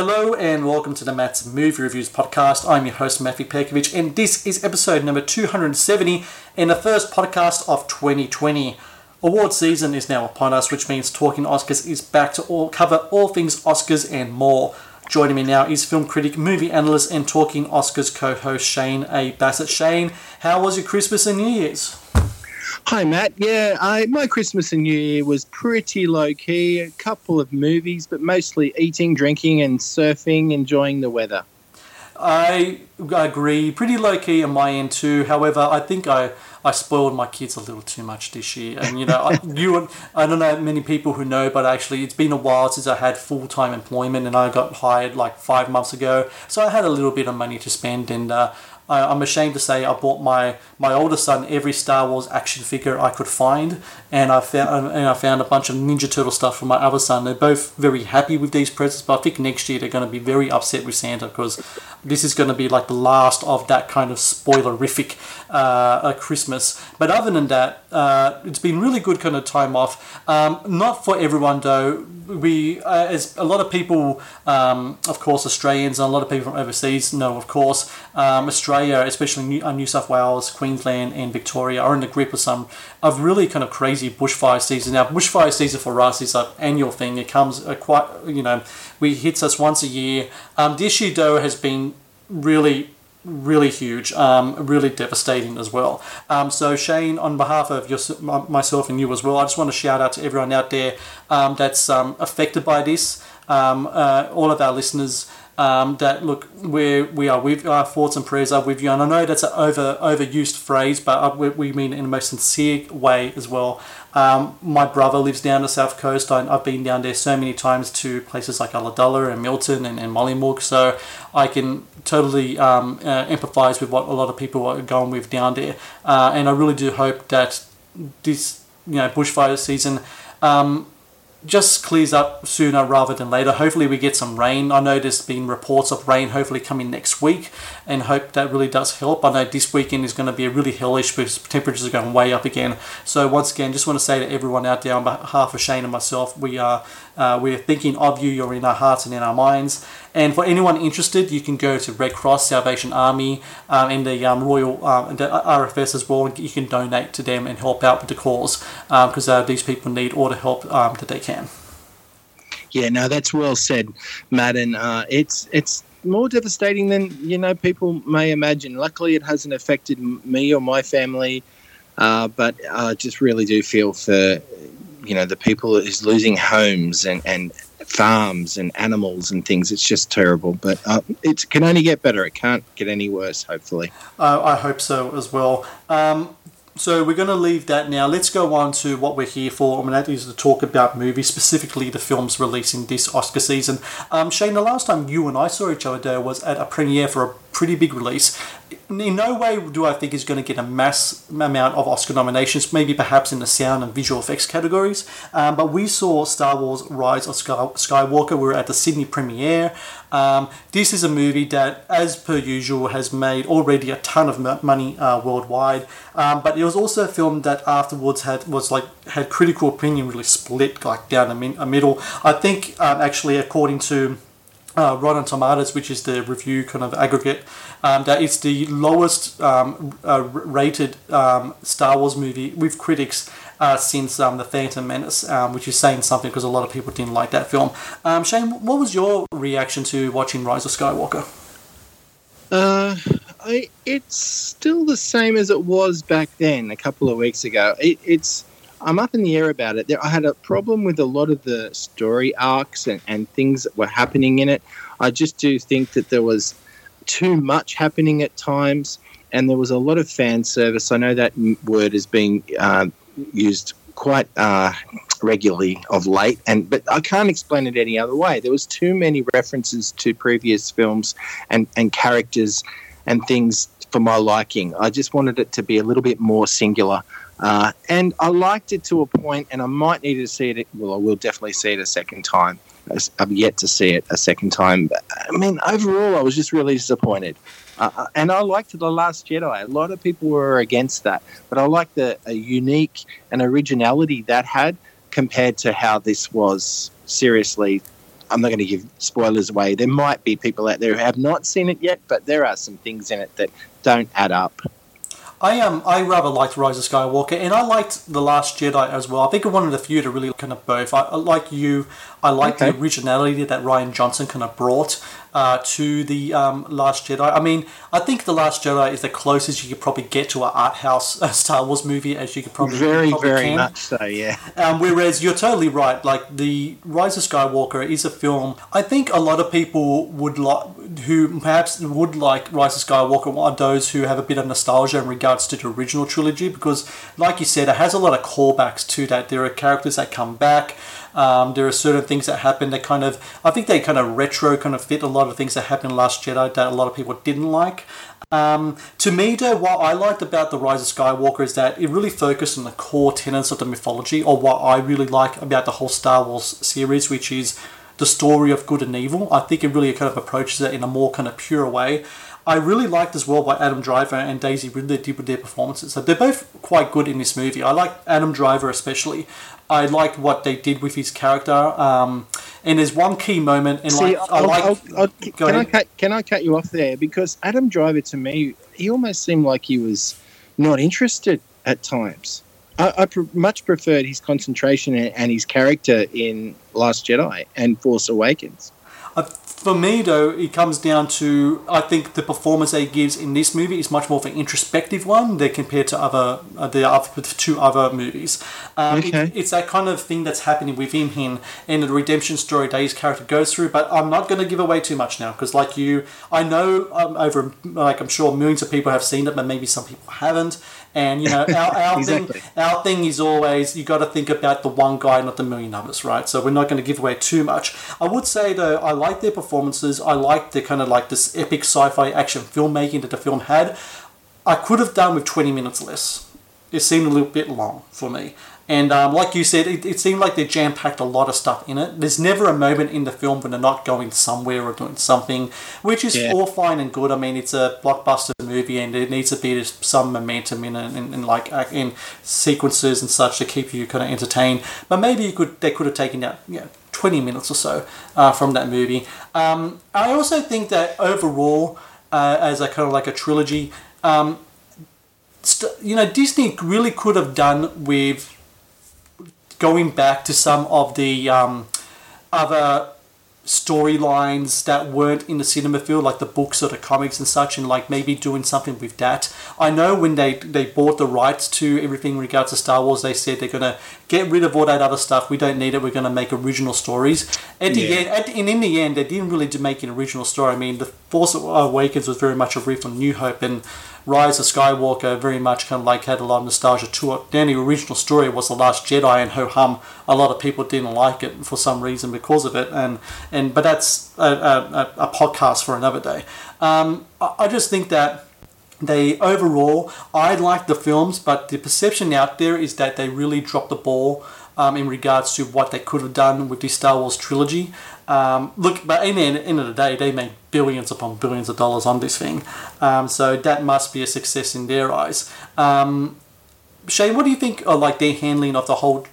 Hello and welcome to the Matt's Movie Reviews podcast. I'm your host Matthew Perkovich, and this is episode number 270 and the first podcast of 2020. Award season is now upon us, which means Talking Oscars is back to all cover all things Oscars and more. Joining me now is film critic, movie analyst, and Talking Oscars co-host Shane A. Bassett. Shane, how was your Christmas and New Year's? Hi, Matt. Yeah, I, my Christmas and New Year was pretty low key. A couple of movies, but mostly eating, drinking, and surfing, enjoying the weather. I agree. Pretty low key on my end too. However, I think I, I spoiled my kids a little too much this year. And you know, I, you I don't know many people who know, but actually, it's been a while since I had full time employment, and I got hired like five months ago. So I had a little bit of money to spend, and uh, I, am ashamed to say I bought my my older son every Star Wars action figure I could find, and I found and I found a bunch of Ninja Turtle stuff for my other son. They're both very happy with these presents, but I think next year they're going to be very upset with Santa because this is going to be like the last of that kind of spoilerific uh, Christmas. But other than that, uh, it's been really good kind of time off. Um, not for everyone though. We, uh, as a lot of people, um, of course, Australians and a lot of people from overseas know, of course, um, Australia, especially New, uh, New South Wales, Queensland, and Victoria, are in the grip of some of really kind of crazy bushfire season. Now, bushfire season for us is an annual thing. It comes uh, quite, you know, we hits us once a year. Um, this year though has been really really huge, um, really devastating as well. Um, so Shane, on behalf of your, myself and you as well, I just want to shout out to everyone out there um, that's um, affected by this. Um, uh, all of our listeners. Um, that look, we we are our thoughts and prayers are with you, and I know that's an over overused phrase, but uh, we, we mean it in the most sincere way as well. Um, my brother lives down the south coast. I, have been down there so many times to places like Ulladulla and Milton and, and Mollymook, so I can totally um, uh, empathise with what a lot of people are going with down there. Uh, and I really do hope that this you know bushfire season um, just clears up sooner rather than later. Hopefully, we get some rain. I know there's been reports of rain hopefully coming next week, and hope that really does help. I know this weekend is going to be a really hellish because temperatures are going way up again. So once again, just want to say to everyone out there on behalf of Shane and myself, we are uh, we're thinking of you. You're in our hearts and in our minds. And for anyone interested, you can go to Red Cross, Salvation Army, um, and the um, Royal um, the RFS as well. You can donate to them and help out with the cause because um, uh, these people need all the help um, that they can. Yeah, no, that's well said, Matt. And uh, it's it's more devastating than you know people may imagine. Luckily, it hasn't affected me or my family, uh, but I just really do feel for you know the people who's losing homes and and farms and animals and things. It's just terrible. But uh, it can only get better. It can't get any worse, hopefully. Uh, I hope so as well. Um, so we're going to leave that now. Let's go on to what we're here for, and that is to talk about movies, specifically the films releasing this Oscar season. Um, Shane, the last time you and I saw each other was at a premiere for a pretty big release. In no way do I think he's going to get a mass amount of Oscar nominations, maybe perhaps in the sound and visual effects categories. Um, but we saw Star Wars Rise of Skywalker. We were at the Sydney premiere. Um, this is a movie that, as per usual, has made already a ton of money uh, worldwide. Um, but it was also a film that afterwards had was like had critical opinion really split like down the middle. I think um, actually, according to uh, Rotten Tomatoes, which is the review kind of aggregate, um, that it's the lowest um, uh, rated um, Star Wars movie with critics uh, since um, The Phantom Menace, um, which is saying something because a lot of people didn't like that film. Um, Shane, what was your reaction to watching Rise of Skywalker? Uh, I, it's still the same as it was back then, a couple of weeks ago. It, it's I'm up in the air about it. There, I had a problem with a lot of the story arcs and, and things that were happening in it. I just do think that there was too much happening at times, and there was a lot of fan service. I know that word is being uh, used quite uh, regularly of late, and but I can't explain it any other way. There was too many references to previous films and and characters and things for my liking. I just wanted it to be a little bit more singular. Uh, and I liked it to a point, and I might need to see it. Well, I will definitely see it a second time. I've yet to see it a second time. I mean, overall, I was just really disappointed. Uh, uh, and I liked The Last Jedi. A lot of people were against that, but I liked the unique and originality that had compared to how this was seriously I'm not going to give spoilers away. There might be people out there who have not seen it yet, but there are some things in it that don't add up. I um I rather liked Rise of Skywalker, and I liked The Last Jedi as well. I think I'm one of the few to really kind of both. I, like you, I like okay. the originality that Rian Johnson kind of brought uh, to the um, Last Jedi. I mean, I think The Last Jedi is the closest you could probably get to an art house uh, Star Wars movie as you could probably very probably very can. much so. Yeah. Um, whereas you're totally right. Like the Rise of Skywalker is a film. I think a lot of people would like who perhaps would like Rise of Skywalker are those who have a bit of nostalgia in regards to the original trilogy because, like you said, it has a lot of callbacks to that. There are characters that come back. Um, there are certain things that happen that kind of, I think they kind of retro kind of fit a lot of things that happened in Last Jedi that a lot of people didn't like. Um, to me, though, what I liked about The Rise of Skywalker is that it really focused on the core tenets of the mythology, or what I really like about the whole Star Wars series, which is the story of good and evil. I think it really kind of approaches it in a more kind of pure way. I really liked as well by Adam Driver and Daisy Ridley did with their performances. So they're both quite good in this movie. I like Adam Driver especially. I liked what they did with his character. Um, and there's one key moment, and See, like I'll, I like. I'll, I'll, can I cut? Can I cut you off there? Because Adam Driver, to me, he almost seemed like he was not interested at times. I, I pr- much preferred his concentration and his character in Last Jedi and Force Awakens. I, for me, though, it comes down to I think the performance that he gives in this movie is much more of an introspective one than compared to other uh, the other two other movies. Um, okay. It, it's that kind of thing that's happening within him and the redemption story that his character goes through. But I'm not going to give away too much now because, like you, I know um, over like I'm sure millions of people have seen it, but maybe some people haven't. And you know, our, our exactly. thing, our thing is always you got to think about the one guy, not the million others, right? So we're not going to give away too much. I would say though, I like their performances. I like the kind of like this epic sci-fi action filmmaking that the film had. I could have done with twenty minutes less. It seemed a little bit long for me. And um, like you said, it, it seemed like they jam packed a lot of stuff in it. There's never a moment in the film when they're not going somewhere or doing something, which is yeah. all fine and good. I mean, it's a blockbuster movie and it needs to be some momentum in it, in, in like in sequences and such to keep you kind of entertained. But maybe you could they could have taken out you know, 20 minutes or so uh, from that movie. Um, I also think that overall, uh, as a kind of like a trilogy, um, st- you know, Disney really could have done with going back to some of the um, other storylines that weren't in the cinema field, like the books or the comics and such, and like maybe doing something with that. I know when they they bought the rights to everything in regards to Star Wars, they said they're gonna get rid of all that other stuff. We don't need it. We're gonna make original stories. At the yeah. end, at, and in the end, they didn't really make an original story. I mean, the Force Awakens was very much a riff on New Hope and Rise of Skywalker very much kind of like had a lot of nostalgia to it. Then the original story was The Last Jedi and ho hum. A lot of people didn't like it for some reason because of it, and and but that's a, a, a podcast for another day. Um, I, I just think that they overall I like the films, but the perception out there is that they really dropped the ball um, in regards to what they could have done with the Star Wars trilogy. Um, look, but in the end of the day, they make billions upon billions of dollars on this thing, um, so that must be a success in their eyes. Um, Shane, what do you think of like their handling of the whole?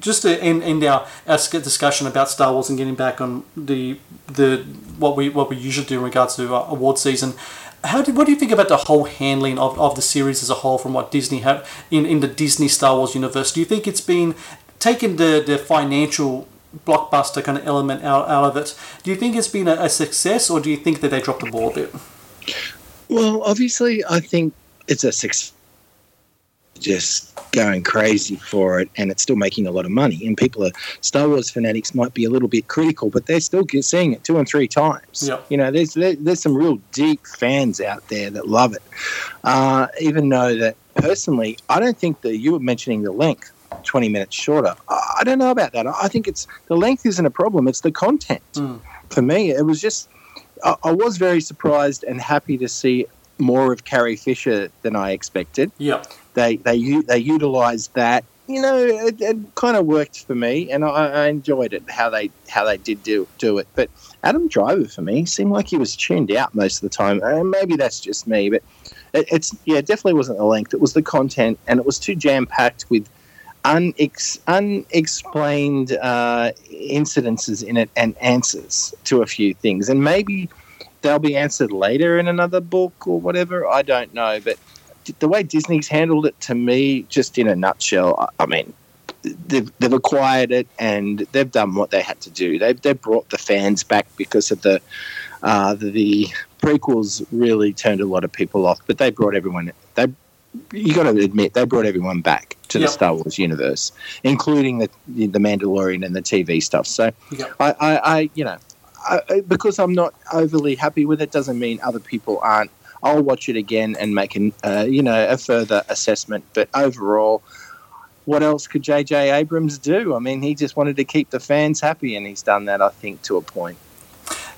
Just to end, end our, our discussion about Star Wars and getting back on the the what we what we usually do in regards to uh, award season. How do, what do you think about the whole handling of, of the series as a whole from what Disney have in, in the Disney Star Wars universe? Do you think it's been taken the, the financial blockbuster kind of element out, out of it. Do you think it's been a, a success, or do you think that they dropped the ball a bit? Well, obviously, I think it's a success. Just going crazy for it, and it's still making a lot of money. And people are Star Wars fanatics might be a little bit critical, but they're still seeing it two and three times. Yep. You know, there's there, there's some real deep fans out there that love it. Uh, even though that personally, I don't think that you were mentioning the length. 20 minutes shorter. I don't know about that. I think it's the length isn't a problem, it's the content. Mm. For me, it was just, I, I, was very surprised and happy to see more of Carrie Fisher than I expected. Yeah. They, they, they utilized that. You know, it, it kind of worked for me, and I, I, enjoyed it how they how they did do do it. But Adam Driver for me seemed like he was tuned out most of the time, and maybe that's just me. But it, it's yeah, it definitely wasn't the length; it was the content, and it was too jam packed with unex- unexplained uh, incidences in it and answers to a few things. And maybe they'll be answered later in another book or whatever. I don't know. But the way Disney's handled it to me, just in a nutshell, I, mean, they've, they've acquired it and they've done what they had to do. They've, they've brought the fans back because of the, uh, the, the prequels really turned a lot of people off, but they brought everyone. They you got to admit they brought everyone back to Yep. the Star Wars universe, including the the Mandalorian and the TV stuff. So Yep. I, I, I you know, I, because I'm not overly happy with it doesn't mean other people aren't. I'll watch it again and make an uh, you know a further assessment. But overall, what else could J.J. Abrams do? I mean, he just wanted to keep the fans happy, and he's done that, I think, to a point.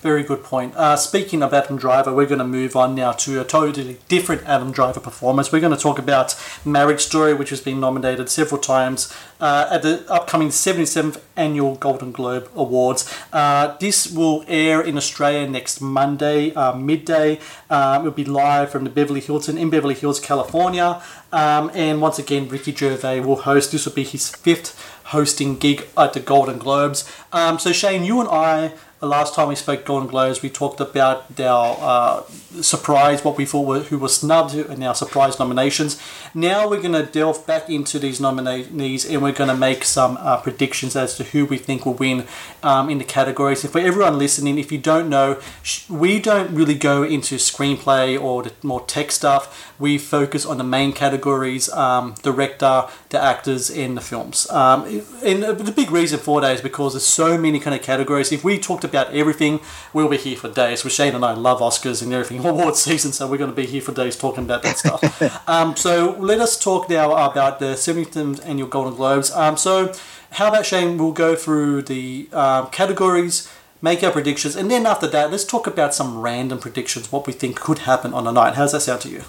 Very good point. Uh, speaking of Adam Driver, we're going to move on now to a totally different Adam Driver performance. We're going to talk about Marriage Story, which has been nominated several times uh, at the upcoming 77th Annual Golden Globe Awards. Uh, this will air in Australia next Monday, uh, midday. Uh, it will be live from the Beverly Hilton in Beverly Hills, California. Um, and once again, Ricky Gervais will host. This will be his fifth hosting gig at the Golden Globes. Um, so, Shane, you and I the last time we spoke Golden Globes, we talked about our uh, surprise, what we thought were who were snubbed, and our surprise nominations. Now we're going to delve back into these nominees, and we're going to make some uh, predictions as to who we think will win um, in the categories. And for everyone listening, if you don't know, sh- we don't really go into screenplay or the more tech stuff. We focus on the main categories: um, director, the actors, and the films. Um, and the big reason for that is because there's so many kind of categories. If we talked about everything, we'll be here for days. Well, Shane and I love Oscars and everything award season, so we're going to be here for days talking about that stuff. um, so let us talk now about the 70th annual Golden Globes. Um, so how about Shane? We'll go through the um, categories. Make our predictions, and then after that, let's talk about some random predictions. What we think could happen on the night. How does that sound to you?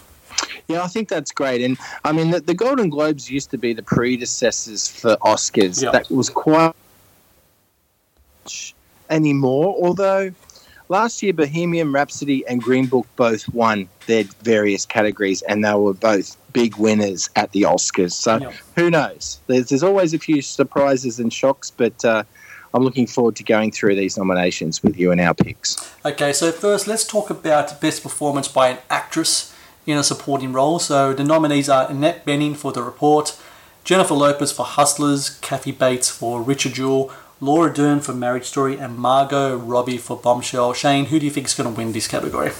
Yeah, I think that's great. And I mean, the, the Golden Globes used to be the predecessors for Oscars. Yeah. That was quite anymore. Although last year, Bohemian Rhapsody and Green Book both won their various categories, and they were both big winners at the Oscars. So Yeah. who knows? There's, there's always a few surprises and shocks, but uh, I'm looking forward to going through these nominations with you and our picks. Okay, so first let's talk about best performance by an actress in a supporting role. So the nominees are Annette Bening for The Report, Jennifer Lopez for Hustlers, Kathy Bates for Richard Jewell, Laura Dern for Marriage Story, and Margot Robbie for Bombshell. Shane, who do you think is going to win this category?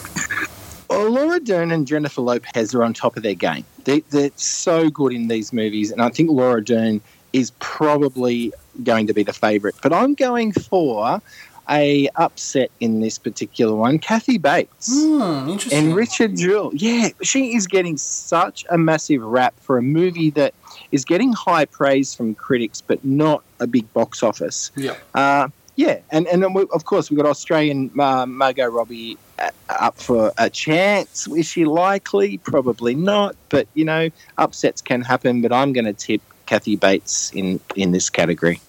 Well, Laura Dern and Jennifer Lopez are on top of their game. They, they're so good in these movies, and I think Laura Dern is probably going to be the favourite. But I'm going for a upset in this particular one. Kathy Bates hmm, interesting. and Richard Jewell. Yeah, she is getting such a massive rap for a movie that is getting high praise from critics, but not a big box office. Yeah. Uh, yeah, and and then we, of course we've got Australian uh, Margot Robbie uh, up for a chance. Is she likely? Probably not. But you know, upsets can happen. But I'm going to tip Kathy Bates in in this category.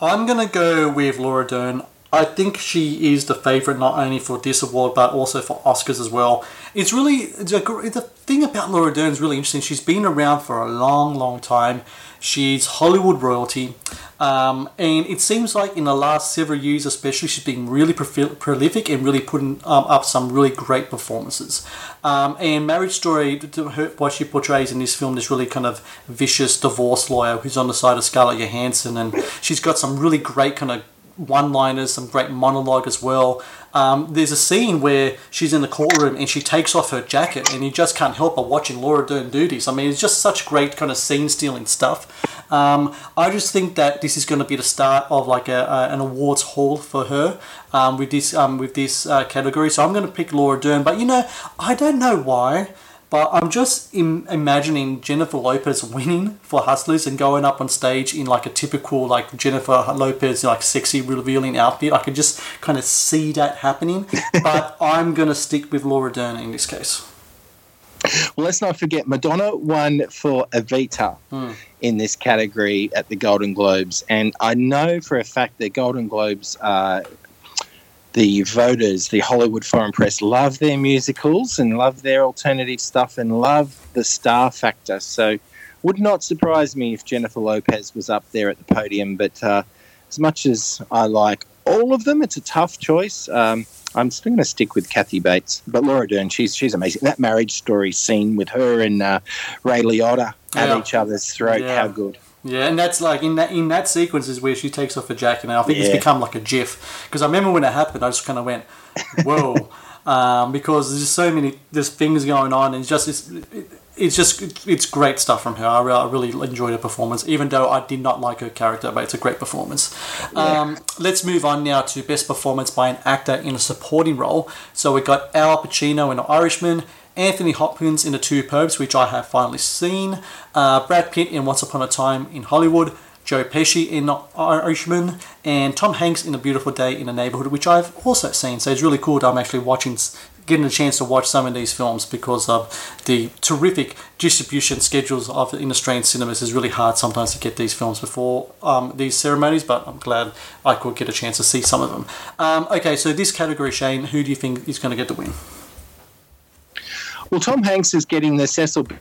I'm going to go with Laura Dern. I think she is the favourite not only for this award but also for Oscars as well. It's really the thing about Laura Dern is really interesting. She's been around for a long, long time. She's Hollywood royalty, um, and it seems like in the last several years, especially, she's been really prolific and really putting um, up some really great performances. Um, and Marriage Story, to- to her, what she portrays in this film, this really kind of vicious divorce lawyer who's on the side of Scarlett Johansson, and she's got some really great kind of one-liners, some great monologue as well. Um, there's a scene where she's in the courtroom and she takes off her jacket, and you just can't help but watching Laura Dern do this. I mean, it's just such great kind of scene-stealing stuff. Um, I just think that this is going to be the start of like a, a, an awards haul for her um, with this um, with this uh, category. So I'm going to pick Laura Dern, but you know, I don't know why. But I'm just Im- imagining Jennifer Lopez winning for Hustlers and going up on stage in like a typical like Jennifer Lopez like sexy revealing outfit. I could just kind of see that happening. but I'm gonna stick with Laura Dern in this case. Well, let's not forget Madonna won for Evita in this category at the Golden Globes, and I know for a fact that Golden Globes. Uh, the voters, the Hollywood foreign press, love their musicals and love their alternative stuff and love the star factor. So would not surprise me if Jennifer Lopez was up there at the podium. But uh, as much as I like all of them, it's a tough choice. Um, I'm still going to stick with Kathy Bates, but Laura Dern, she's she's amazing. That marriage story scene with her and uh, Ray Liotta at Yeah. each other's throat, Yeah. how good. Yeah, and that's like in that in that sequence is where she takes off her jacket, and I think it's Yeah. become like a GIF. Because I remember when it happened, I just kind of went, "Whoa," um, because there's just so many there's things going on, and it's just it's, it, it's just it's great stuff from her. I, re- I really enjoyed her performance, even though I did not like her character, but it's a great performance. Um, let's move on now to best performance by an actor in a supporting role. So we got Al Pacino in The Irishman. Anthony Hopkins in The Two Popes, which I have finally seen. Uh, Brad Pitt in Once Upon a Time in Hollywood. Joe Pesci in Irishman. And Tom Hanks in A Beautiful Day in the Neighborhood, which I've also seen. So it's really cool that I'm actually watching, getting a chance to watch some of these films because of the terrific distribution schedules of in Australian cinemas. It's really hard sometimes to get these films before um, these ceremonies, but I'm glad I could get a chance to see some of them. Um, okay, so this category, Shane, who do you think is going to get the win? Well, Tom Hanks is getting the Cecil. B-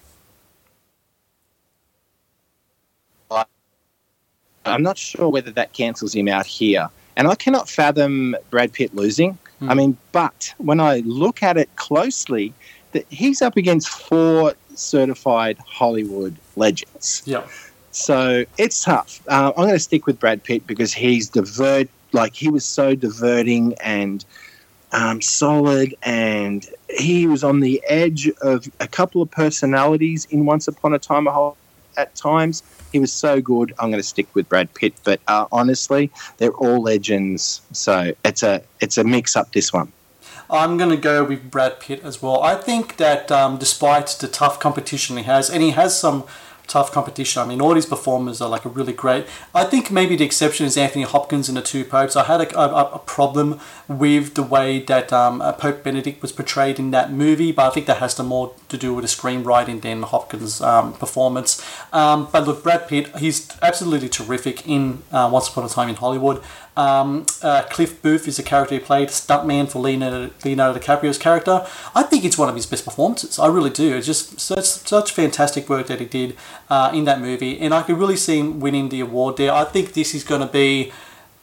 I'm not sure whether that cancels him out here, and I cannot fathom Brad Pitt losing. I mean, but when I look at it closely, that he's up against four certified Hollywood legends. Yeah. So it's tough. Uh, I'm going to stick with Brad Pitt because he's divert, like he was so diverting and um, solid, and he was on the edge of a couple of personalities in Once Upon a Time. At times he was so good. I'm going to stick with Brad Pitt, but uh, honestly, they're all legends. So it's a it's a mix up this one. I'm going to go with Brad Pitt as well. I think that um, despite the tough competition he has, and he has some tough competition, I mean, all these performers are like a really great. I think maybe the exception is Anthony Hopkins in The Two Popes. I had a, a, a problem with the way that um, uh, Pope Benedict was portrayed in that movie, but I think that has to more to do with the screenwriting than Hopkins' um, performance. Um, but look, Brad Pitt, he's absolutely terrific in uh, Once Upon a Time in Hollywood. Um, uh, Cliff Booth is a character he played, stuntman for Leonardo, Leonardo DiCaprio's character. I think it's one of his best performances. I really do. It's just such such fantastic work that he did uh, in that movie, and I could really see him winning the award there. I think this is going to be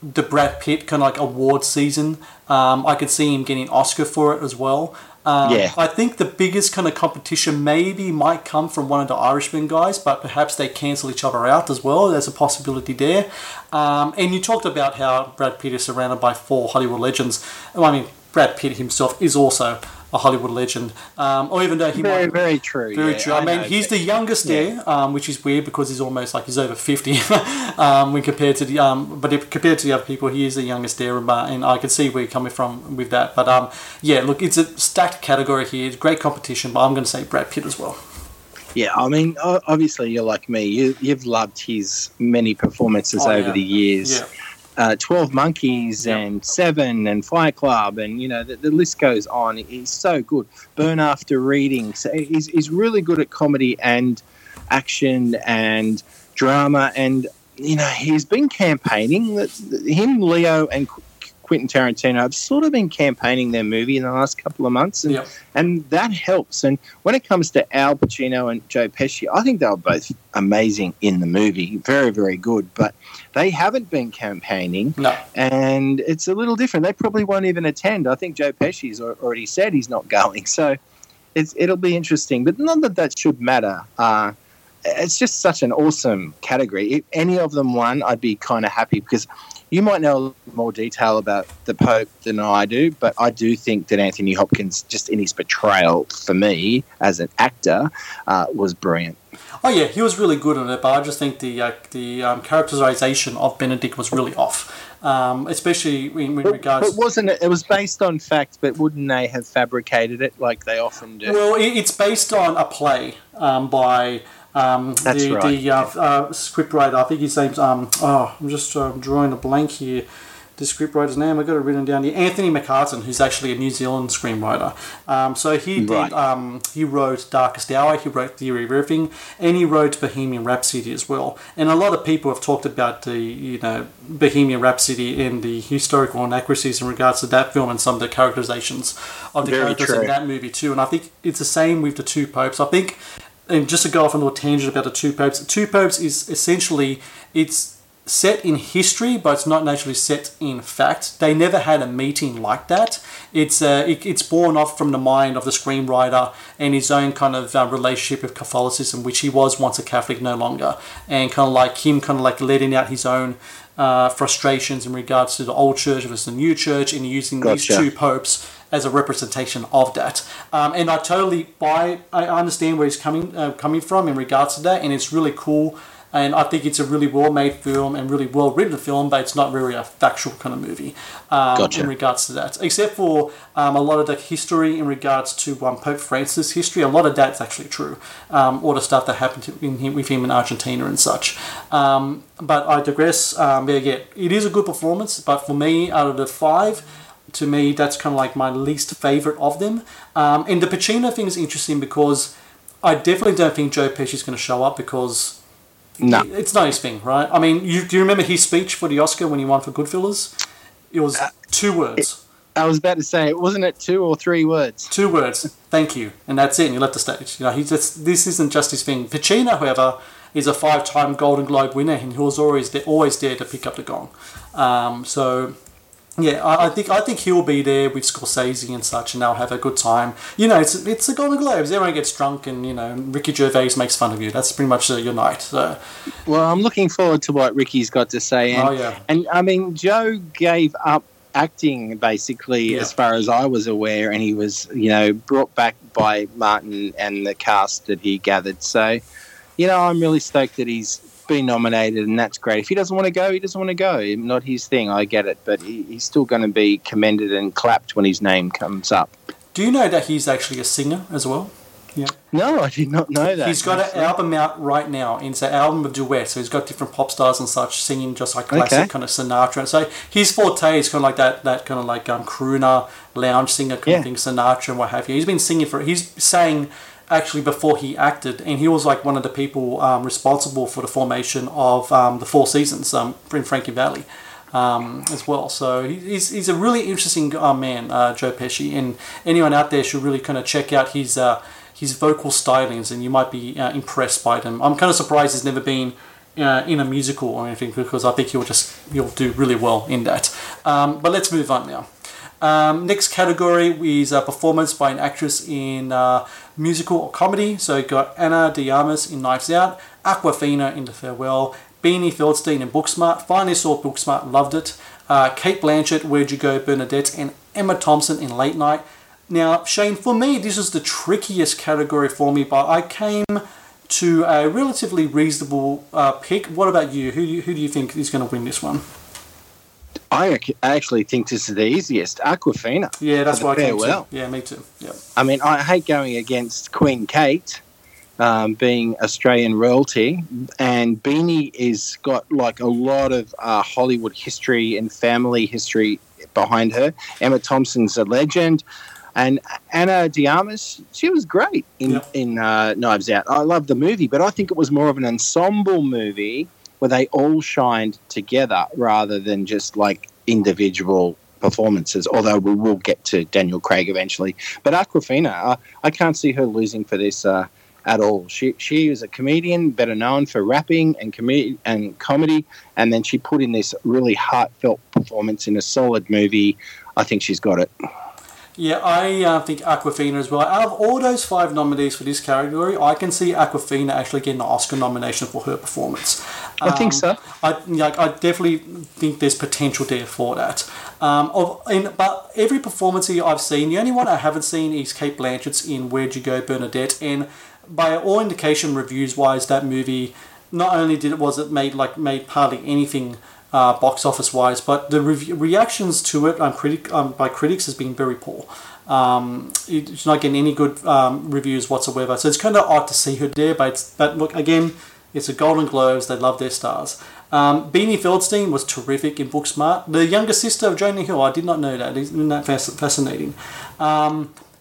the Brad Pitt kind of like award season. Um, I could see him getting Oscar for it as well. Um, Yeah. I think the biggest kind of competition maybe might come from one of the Irishman guys, but perhaps they cancel each other out as well. There's a possibility there. Um, and you talked about how Brad Pitt is surrounded by four Hollywood legends. I mean, Brad Pitt himself is also a Hollywood legend. Um, or even though he Very might, very true. very yeah, true. I, mean, know, he's the youngest there, um, which is weird because he's almost like he's over fifty. um, when compared to the um, but if, compared to the other people, he is the youngest there, and, uh, and I can see where you're coming from with that. But um, yeah, look, it's a stacked category here. It's great competition, but I'm going to say Brad Pitt as well. Yeah, I mean, obviously you're like me. You, you've loved his many performances Oh, over yeah. the years. Yeah. Uh, Twelve Monkeys Yeah. and Seven and Fight Club, and you know the, the list goes on. He's so good. Burn After Reading. So he's, he's really good at comedy and action and drama. And you know he's been campaigning. That him, Leo, and Quentin Tarantino have sort of been campaigning their movie in the last couple of months, and Yeah. and that helps. And when it comes to Al Pacino and Joe Pesci, I think they were both amazing in the movie, very, very good. But they haven't been campaigning, No. and it's a little different. They probably won't even attend. I think Joe Pesci's al- already said he's not going, so it's, it'll be interesting. But not that that should matter. Uh, it's just such an awesome category. If any of them won, I'd be kind of happy because you might know more detail about the Pope than I do, but I do think that Anthony Hopkins, just in his portrayal for me as an actor, uh, was brilliant. Oh yeah, he was really good on it, but I just think the uh, the um, characterization of Benedict was really off, um, especially in, in But, regards. but wasn't it? It was based on fact, but wouldn't they have fabricated it like they often do? Well, it's based on a play um, by um, That's the, right. the uh, uh, scriptwriter. I think his name's um, oh, I'm just uh, drawing a blank here. The scriptwriter's name I've got it written down here. Anthony McCarten, who's actually a New Zealand screenwriter. Um, so he did. Right. Um, he wrote Darkest Hour. He wrote Theory of Everything, and he wrote Bohemian Rhapsody as well. And a lot of people have talked about the you know Bohemian Rhapsody and the historical inaccuracies in regards to that film and some of the characterizations of the Very characters true. in that movie too. And I think it's the same with the two popes. I think and just to go off on a little tangent about the two popes, the two popes is essentially it's set in history, but it's not naturally set in fact. They never had a meeting like that. It's uh, it, it's born off from the mind of the screenwriter and his own kind of uh, relationship with Catholicism, which he was once a Catholic, no longer, and kind of like him, kind of like letting out his own uh, frustrations in regards to the old church versus the new church, and using Gotcha. these two popes as a representation of that. Um, and I totally buy, I understand where he's coming uh, coming from in regards to that, and it's really cool. And I think it's a really well made film and really well written film, but it's not really a factual kind of movie um, Gotcha. in regards to that. Except for um, a lot of the history in regards to um, Pope Francis' history, a lot of that's actually true. Um, all the stuff that happened to, in, him- with him in Argentina and such. Um, but I digress. Um, yeah, yeah, it is a good performance, but for me, out of the five, to me, that's kind of like my least favorite of them. Um, and the Pacino thing is interesting because I definitely don't think Joe Pesci's going to show up because No. it's not his thing, right? I mean, you, do you remember his speech for the Oscar when he won for Goodfellas? It was two words. I was about to say, wasn't it two or three words? Two words. Thank you, and that's it. And you left the stage. You know, he just this isn't just his thing. Pacino, however, is a five-time Golden Globe winner, and he was always there, always there to pick up the gong. Um, so. Yeah, I, I think I think he'll be there with Scorsese and such, and they'll have a good time. You know, it's it's the Golden Globes. Everyone gets drunk, and you know, Ricky Gervais makes fun of you. That's pretty much uh, your night. So, Well, I'm looking forward to what Ricky's got to say. And, oh yeah, and I mean, Joe gave up acting basically, Yeah. as far as I was aware, and he was, you know, brought back by Martin and the cast that he gathered. So, you know, I'm really stoked that he's been nominated, and that's great. If he doesn't want to go, he doesn't want to go. Not his thing. I get it, but he, he's still going to be commended and clapped when his name comes up. Do you know that he's actually a singer as well? Yeah. No, I did not know that. He's got an album out right now. It's an album of duets. So he's got different pop stars and such singing just like classic Okay. kind of Sinatra. So his forte is kind of like that, that kind of like um, crooner, lounge singer kind Yeah. of thing, Sinatra and what have you. He's been singing for, he's sang actually before he acted, and he was like one of the people um, responsible for the formation of um, the Four Seasons um, in Frankie Valli. Um, as well, so he's, he's a really interesting uh, man, uh, Joe Pesci, and anyone out there should really kind of check out his uh, his vocal stylings, and you might be uh, impressed by them. I'm kind of surprised he's never been uh, in a musical or anything because I think he'll just he'll do really well in that. Um, but let's move on now. Um, next category is a performance by an actress in uh, musical or comedy. So got Ana De Armas in Knives Out, Awkwafina in The Farewell, Beanie Feldstein in Booksmart. Finally saw Booksmart, loved it. Uh, Cate Blanchett, Where'd You Go, Bernadette, and Emma Thompson in Late Night. Now, Shane, for me, this is the trickiest category for me, but I came to a relatively reasonable uh, pick. What about you? Who do you, who do you think is going to win this one? I actually think this is the easiest. Awkwafina. Yeah, that's why I farewell. to. Yeah, me too. Yeah. I mean, I hate going against Queen Kate, um, being Australian royalty, and Beanie is got like a lot of uh, Hollywood history and family history behind her. Emma Thompson's a legend, and Ana de Armas, she was great in Yeah. in uh, Knives Out. I love the movie, but I think it was more of an ensemble movie where they all shined together rather than just like individual performances. Although we will get to Daniel Craig eventually, but Awkwafina, I, I can't see her losing for this uh, at all. She she is a comedian, better known for rapping and com- and comedy, and then she put in this really heartfelt performance in a solid movie. I think she's got it. Yeah, I uh, think Awkwafina as well. Out of all those five nominees for this category, I can see Awkwafina actually getting an Oscar nomination for her performance. I think so. I like. I definitely think there's potential there for that. Um, of in, but every performance here I've seen, the only one I haven't seen is Cate Blanchett's in Where'd You Go, Bernadette, and by all indication, reviews wise, that movie not only did it was it made like made hardly anything uh, box office wise, but the reactions to it um, um, by critics has been very poor. Um, it's not getting any good um, reviews whatsoever. So it's kind of odd to see her there. But but look again, it's a Golden Globes. They love their stars. Um, Beanie Feldstein was terrific in Booksmart. The younger sister of Jonah Hill. I did not know that. Isn't that fasc- fascinating?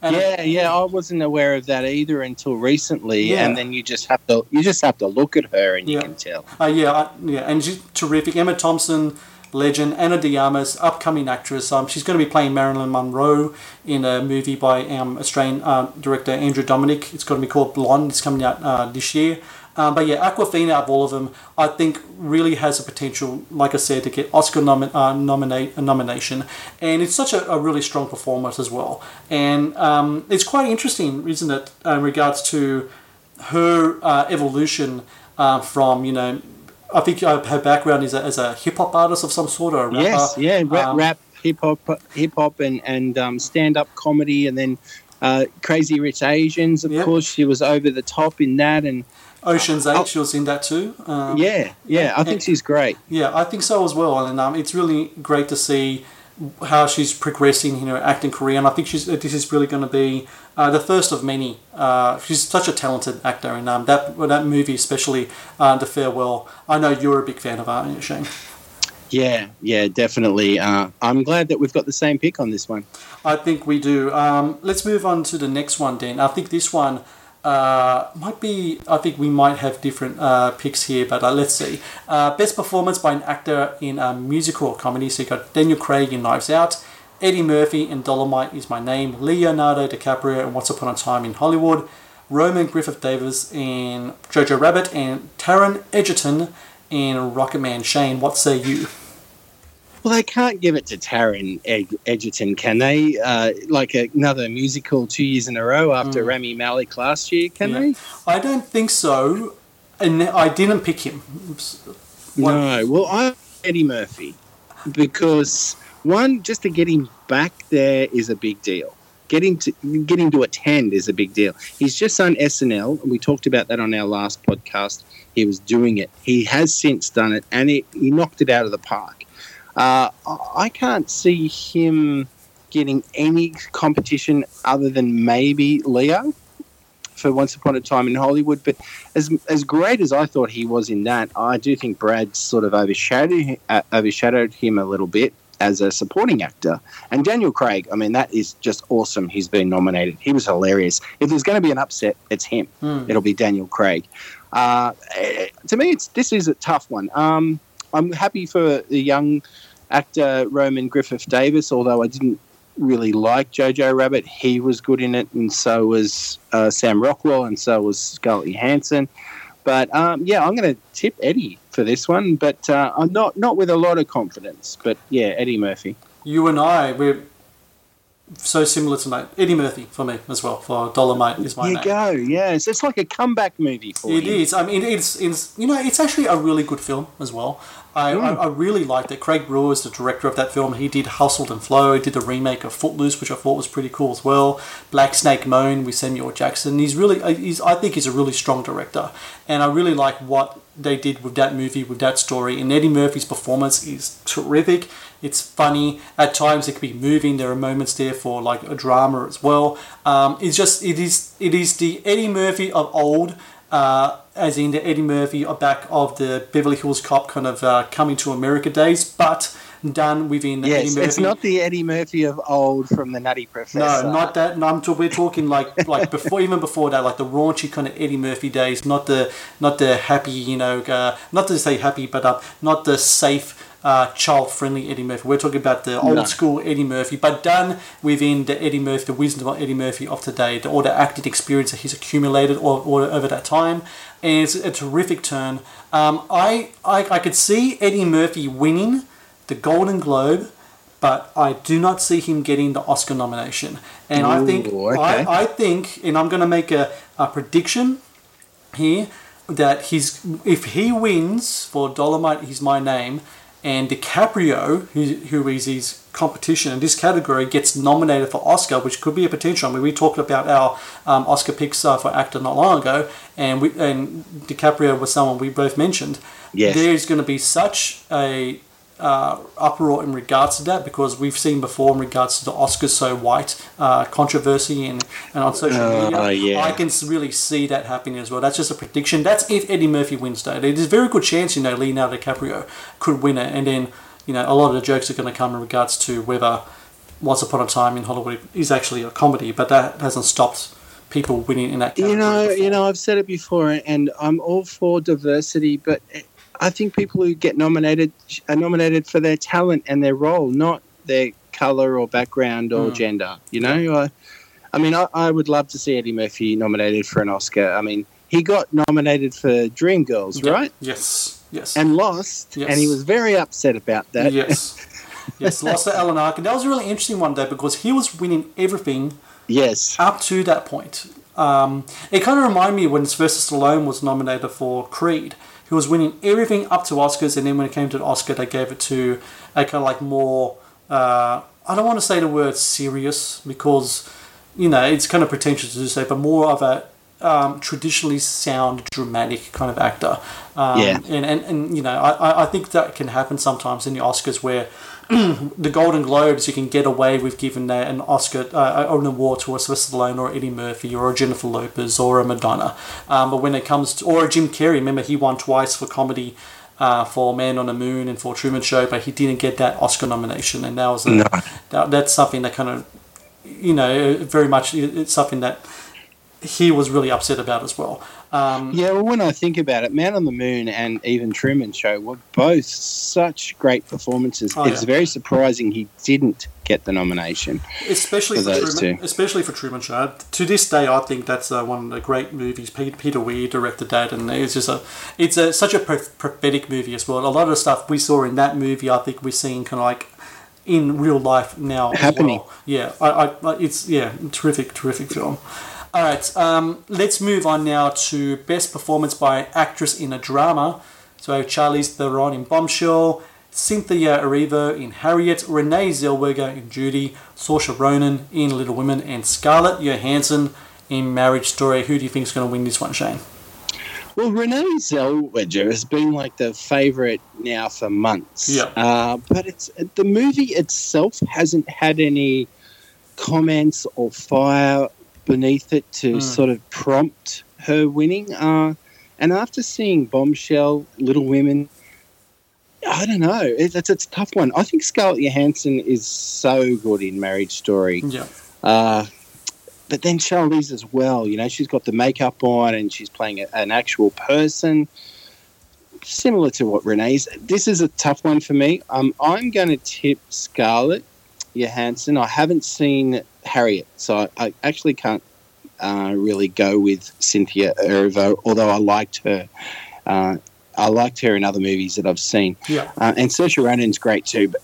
And yeah, yeah, I wasn't aware of that either until recently, Yeah. and then you just have to you just have to look at her and you can tell. Uh, yeah, I, yeah, and she's terrific. Emma Thompson, legend. Ana de Armas, upcoming actress. Um, she's going to be playing Marilyn Monroe in a movie by um, Australian uh, director Andrew Dominik. It's going to be called Blonde. It's coming out uh, this year. Um, but yeah, Awkwafina, of all of them, I think really has a potential, like I said, to get Oscar nomi- uh, nominate a nomination, and it's such a, a really strong performance as well. And um, it's quite interesting, isn't it, in regards to her uh, evolution uh, from you know, I think her background is a, as a hip hop artist of some sort or a rapper. Yes, yeah, rap, Um, rap hip hop, hip hop, and and um, stand up comedy, and then uh, Crazy Rich Asians. Of Yep. course, she was over the top in that, and Ocean's Eight, Oh. she was in that too. Um, yeah, yeah, I think she's great. Yeah, I think so as well, and um, it's really great to see how she's progressing in her acting career, and I think she's this is really going to be uh, the first of many. Uh, she's such a talented actor, and um, that that movie, especially uh, The Farewell, I know you're a big fan of, aren't you, Shane? Yeah, yeah, definitely. Uh, I'm glad that we've got the same pick on this one. I think we do. Um, let's move on to the next one, Dan. I think this one uh, might be. I think we might have different uh, picks here, but uh, let's see. Uh, best performance by an actor in a musical or comedy. So you got Daniel Craig in Knives Out, Eddie Murphy in Dolomite is My Name, Leonardo DiCaprio in Once Upon a Time in Hollywood, Roman Griffin Davis in Jojo Rabbit, and Taron Egerton in Rocketman. Shane, what say you? Well, they can't give it to Taron Eg- Egerton, can they? Uh, like another musical two years in a row after Rami Malek last year, can Yeah. they? I don't think so, and I didn't pick him. What- No. Well, I Eddie Murphy because one, just to get him back there is a big deal. Getting to get him to attend is a big deal. He's just on SNL, and we talked about that on our last podcast. He was doing it. He has since done it, and he, he knocked it out of the park. Uh, I- can't see him getting any competition other than maybe Leo for Once Upon a Time in Hollywood. But as as great as I thought he was in that, I do think Brad sort of overshadowed uh, overshadowed him a little bit as a supporting actor. And Daniel Craig, I mean, that is just awesome. He's been nominated. He was hilarious. If there's going to be an upset, it's him. Hmm. It'll be Daniel Craig. Uh, eh, to me, it's this is a tough one. Um, I'm happy for the young actor Roman Griffin Davis, although I didn't really like Jojo Rabbit. He was good in it, and so was uh, Sam Rockwell, and so was Scarlett Johansson. But um, yeah, I'm going to tip Eddie for this one, but uh, I'm not not with a lot of confidence. But yeah, Eddie Murphy. You and I, we're so similar tonight. Eddie Murphy for me as well. For Dolomite is my you name. go. Yes, it's like a comeback movie for It you. is. I mean, it's, it's you know, it's actually a really good film as well. I, I, I really liked it. Craig Brewer is the director of that film. He did Hustled and Flow. He did the remake of Footloose, which I thought was pretty cool as well. Black Snake Moan with Samuel Jackson. He's really, uh, he's, I think he's a really strong director, and I really like what they did with that movie, with that story. And Eddie Murphy's performance is terrific. It's funny at times. It can be moving. There are moments there for like a drama as well. Um, it's just it is it is the Eddie Murphy of old uh, as in the Eddie Murphy back of the Beverly Hills Cop kind of uh, coming to America days, but done within the Eddie Yes, Murphy. it's not the Eddie Murphy of old from the Nutty Professor. no, not that. No, I'm talk, we're talking like like before, even before that, like the raunchy kind of Eddie Murphy days. Not the not the happy, you know, uh, not to say happy, but uh, not the safe. Uh, child-friendly Eddie Murphy. We're talking about the old No. school Eddie Murphy, but done within the Eddie Murphy, the wisdom of Eddie Murphy of today, the, all the acting experience that he's accumulated all, all over that time, and it's a terrific turn. Um, I, I I could see Eddie Murphy winning the Golden Globe, but I do not see him getting the Oscar nomination. And I think okay. I, I think, and I'm going to make a, a prediction here that he's if he wins for Dolomite, he's my name, and DiCaprio, who, who is his competition in this category, gets nominated for Oscar, which could be a potential. I mean, we talked about our um, Oscar picks uh, for actor not long ago, and we and DiCaprio was someone we both mentioned. Yes. There's going to be such a uh, uproar in regards to that because we've seen before in regards to the Oscars so white uh, controversy and, and on social Uh, media. yeah. I can really see that happening as well. That's just a prediction. That's if Eddie Murphy wins, though. There's a very good chance, you know, Leonardo DiCaprio could win it, and then you know a lot of the jokes are going to come in regards to whether Once Upon a Time in Hollywood is actually a comedy, but that hasn't stopped people winning in that category. You know, before. you know, I've said it before, and I'm all for diversity, but I think people who get nominated are nominated for their talent and their role, not their color or background or Mm. gender. You know, I, I mean, I, I would love to see Eddie Murphy nominated for an Oscar. I mean, he got nominated for Dreamgirls, Yeah. right? Yes. Yes. And lost, Yes. and he was very upset about that. yes. Yes, lost to Alan Arkin. That was a really interesting one day because he was winning everything yes. up to that point. Um, it kind of reminded me when Sylvester Stallone was nominated for Creed. He was winning everything up to Oscars, and then when it came to the Oscar, they gave it to a kind of like more. Uh, I don't want to say the word serious because, you know, it's kind of pretentious to say, but more of a um, traditionally sound, dramatic kind of actor. Um, Yeah. And, and, and, you know, I- I think that can happen sometimes in the Oscars where the Golden Globes, you can get away with giving a- an Oscar uh, or an award to a Sylvester Stallone or Eddie Murphy or a Jennifer Lopez or a Madonna. Um, but when it comes to, or a Jim Carrey, remember he won twice for comedy uh, for Man on the Moon and for Truman Show, but he didn't get that Oscar nomination. And that was a, No. that, that's something that kind of, you know, very much it's something that he was really upset about as well. Um, Yeah, well, when I think about it, Man on the Moon and even Truman Show were both such great performances. Oh, it's yeah. very surprising he didn't get the nomination. especially For for, those Truman, two. especially for Truman Show. To this day, I think that's uh, one of the great movies. Peter, Weir directed that, and it's just a, it's a such a pro- prophetic movie as well. A lot of the stuff we saw in that movie, I think we're seeing kind of like in real life now. as Happening. well. Yeah, I, I- it's yeah, terrific, terrific film. All right, um, let's move on now to best performance by actress in a drama. So Charlize Theron in Bombshell, Cynthia Erivo in Harriet, Renee Zellweger in Judy, Saoirse Ronan in Little Women, and Scarlett Johansson in Marriage Story. Who do you think is going to win this one, Shane? Well, Renee Zellweger has been like the favourite now for months. Yeah. Uh, but it's the movie itself hasn't had any comments or fire beneath it to Mm. sort of prompt her winning. Uh, and after seeing Bombshell, Little Women, I don't know. It's, it's, it's a tough one. I think Scarlett Johansson is so good in Marriage Story. Yeah, Uh, but then Charlize as well. You know, she's got the makeup on and she's playing a, an actual person. Similar to what Renee's. This is a tough one for me. Um, I'm going to tip Scarlett Johansson. I haven't seen Harriet, so I, I actually can't uh, really go with Cynthia Erivo, although I liked her. Uh, I liked her in other movies that I've seen. yeah. Uh, and Saoirse Ronan's great too, but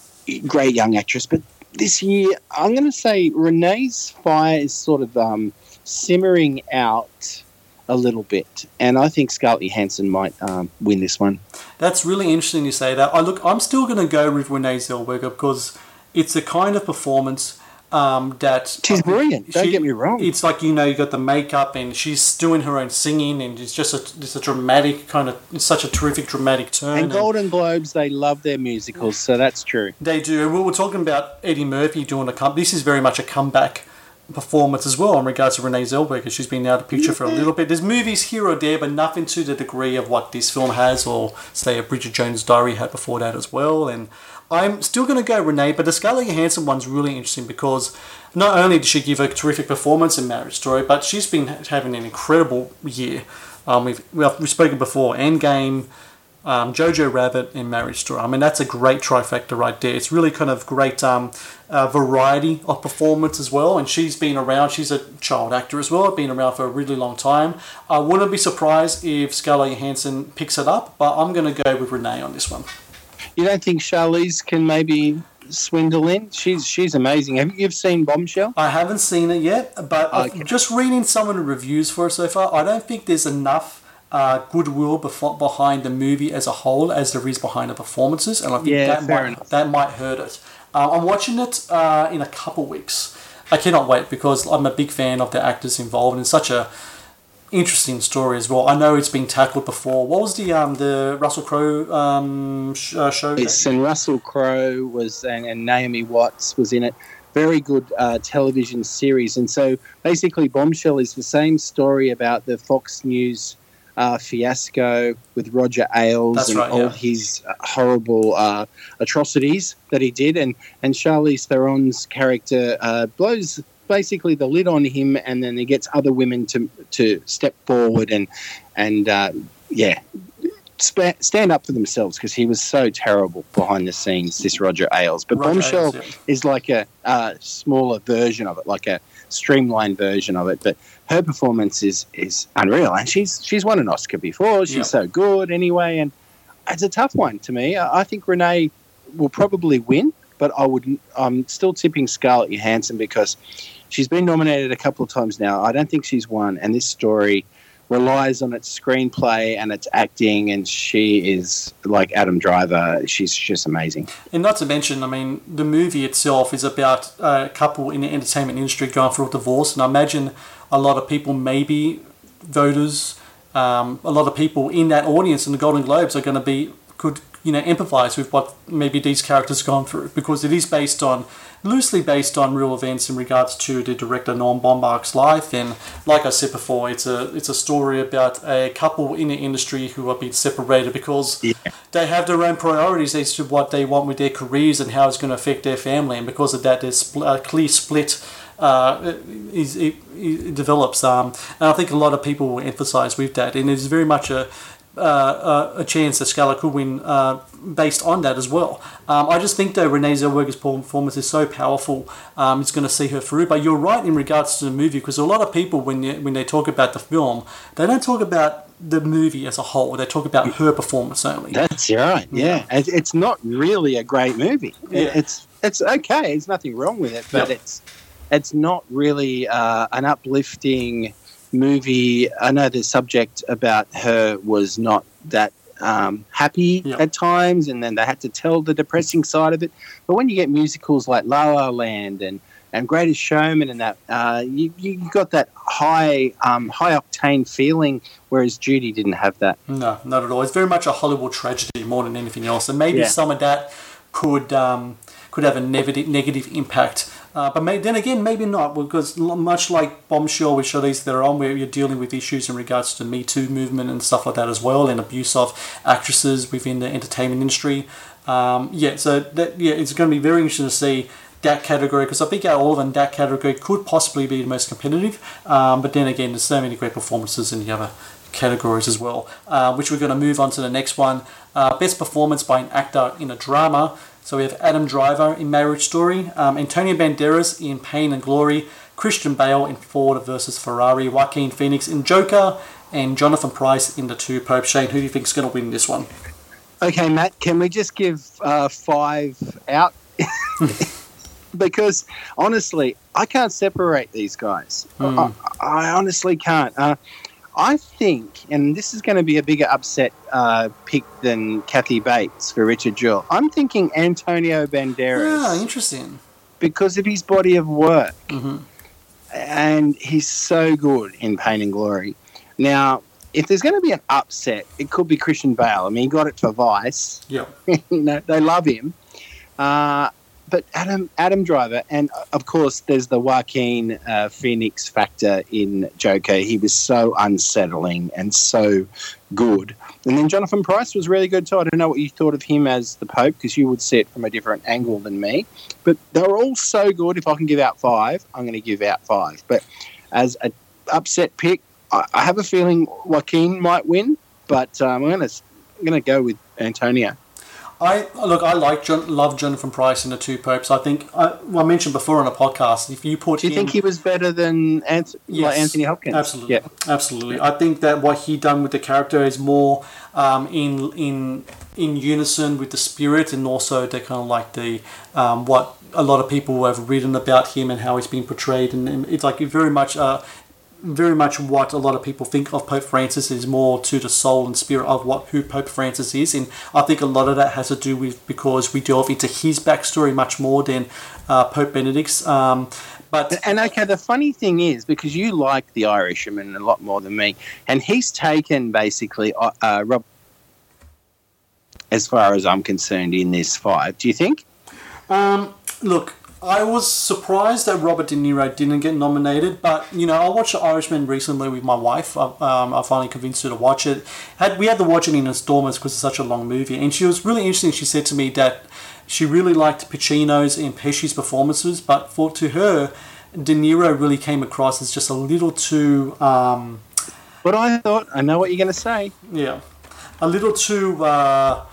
great young actress. But this year, I'm going to say Renee's fire is sort of um, simmering out a little bit, and I think Scarlett Johansson might um, win this one. That's really interesting you say that. I look, I'm still going to go with Renee Zellweger because it's a kind of performance um, that She's brilliant. Don't She- get me wrong. It's like you know you got the makeup and she's doing her own singing and it's just a it's a dramatic kind of it's such a terrific dramatic turn. And Golden Globes, they love their musicals, so that's true. They do. We were talking about Eddie Murphy doing a come. This is very much a comeback performance as well in regards to Renee Zellweger. She's been out of picture for a little bit. There's movies here or there, but nothing to the degree of what this film has, or say a Bridget Jones' Diary had before that as well. And I'm still going to go Renee, but the Scarlett Johansson one's really interesting because not only did she give a terrific performance in Marriage Story, but she's been having an incredible year. Um, we've, we've spoken before, Endgame, um, Jojo Rabbit and Marriage Story. I mean, that's a great trifecta right there. It's really kind of great um, uh, variety of performance as well. And she's been around. She's a child actor as well. Been around for a really long time. I wouldn't be surprised if Scarlett Johansson picks it up, but I'm going to go with Renee on this one. You don't think Charlize can maybe swindle in? She's she's amazing. Have you seen Bombshell? I haven't seen it yet, but I've- Okay. just reading some of the reviews for it so far, I don't think there's enough uh, goodwill befo- behind the movie as a whole as there is behind the performances, and I think Yeah, that might enough. that might hurt it. Uh, I'm watching it uh, in a couple weeks. I cannot wait because I'm a big fan of the actors involved in such a interesting story as well. I know it's been tackled before. What was the um the Russell Crowe um sh- uh, show? Yes, and Russell Crowe was, and, and Naomi Watts was in it. Very good uh, television series. And so basically, Bombshell is the same story about the Fox News uh, fiasco with Roger Ailes That's and right, all yeah. his uh, horrible uh, atrocities that he did. And, and Charlize Theron's character uh, blows basically the lid on him, and then he gets other women to, to step forward and, and uh, yeah, spa- stand up for themselves because he was so terrible behind the scenes. This Roger Ailes, but Roger Bombshell Ailes, yeah. is like a, uh smaller version of it, like a streamlined version of it. But her performance is is unreal, and she's she's won an Oscar before. She's Yeah. so good anyway, and it's a tough one to me. I I think Renee will probably win, but I would I'm still tipping Scarlett Johansson because she's been nominated a couple of times now. I don't think she's won, and this story relies on its screenplay and its acting, and she is like Adam Driver. She's just amazing. And not to mention, I mean, the movie itself is about a couple in the entertainment industry going through a divorce, and I imagine a lot of people, maybe voters, um, a lot of people in that audience in the Golden Globes are going to be could you know empathize with what maybe these characters gone through because it is based on loosely based on real events in regards to the director Noah Baumbach's life. And like I said before it's a it's a story about a couple in the industry who are being separated because Yeah. they have their own priorities as to what they want with their careers and how it's going to affect their family. And because of that there's spl- a clear split uh, is, it, it develops um, and I think a lot of people will emphasize with that. And it's very much a uh, a, a chance that Scarlett could win uh, based on that as well. Um, I just think though Renee Zellweger's performance is so powerful, um, it's going to see her through. But you're right in regards to the movie because a lot of people when you, when they talk about the film, they don't talk about the movie as a whole. They talk about her performance only. That's right. Yeah, It- it's not really a great movie. Yeah. It's it's okay. There's nothing wrong with it, but Yeah. it's it's not really uh, an uplifting movie. I know the subject about her was not that um, happy Yeah. at times, and then they had to tell the depressing side of it. But when you get musicals like La La Land and and Greatest Showman and that, uh, you you got that high um, high octane feeling, whereas Judy didn't have that. No, not at all. It's very much a Hollywood tragedy more than anything else, and maybe Yeah. some of that could um, could have a negative negative impact. Uh, but may, then again, maybe not, because much like Bombshell, which are these that are on, where you're dealing with issues in regards to Me Too movement and stuff like that as well, and abuse of actresses within the entertainment industry. Um, yeah, so that yeah, it's going to be very interesting to see that category because I think out of all of them, that category could possibly be the most competitive. Um, but then again, there's so many great performances in the other categories as well, uh, which we're going to move on to the next one. Uh, best performance by an actor in a drama. So we have Adam Driver in Marriage Story, um, Antonio Banderas in Pain and Glory, Christian Bale in Ford versus Ferrari, Joaquin Phoenix in Joker, and Jonathan Pryce in The Two Pope. Shane, who do you think is going to win this one? Okay, Matt, can we just give uh, five out? because honestly, I can't separate these guys. Hmm. I, I honestly can't. Uh, I think, and this is going to be a bigger upset uh, pick than Kathy Bates for Richard Jewell. I'm thinking Antonio Banderas Ah, interesting. because of his body of work, hmm and he's so good in Pain and Glory. Now, if there's going to be an upset, it could be Christian Bale. I mean, he got it for Vice. Yeah. you know, they love him. Uh, but Adam Adam Driver, and uh, of course, there's the Joaquin uh, Phoenix factor in Joker. He was so unsettling and so good. And then Jonathan Pryce was really good too. I don't know what you thought of him as the Pope because you would see it from a different angle than me. But they were all so good. If I can give out five, I'm going to give out five. But as an upset pick, I, I have a feeling Joaquin might win, but um, I'm going to I'm going to go with Antonio. I look. I like John, love Jonathan Pryce in the Two Popes. I think I, well, I mentioned before on a podcast. If you put Do you him, think he was better than Anth- Yes, like Anthony Hopkins? Absolutely, Yeah. absolutely. I think that what he done with the character is more um, in in in unison with the spirit, and also the kind of like the um, what a lot of people have written about him and how he's been portrayed, and, and it's like very much. Uh, very much what a lot of people think of Pope Francis is more to the soul and spirit of what who Pope Francis is, and I think a lot of that has to do with because we delve into his backstory much more than uh, Pope Benedict's. Um, but And okay, the funny thing is because you like the Irishman a lot more than me, and he's taken basically uh, uh, Rob. As far as I'm concerned, in this five, do you think? Um, look, I was surprised that Robert De Niro didn't get nominated, but you know, I watched The Irishman recently with my wife. I, um, I finally convinced her to watch it. Had we had to watch it in installments because it's such a long movie, and she was really interesting. She said to me that she really liked Pacino's and Pesci's performances, but for to her, De Niro really came across as just a little too. Um, But I thought I know what you're going to say. yeah. a little too. Uh,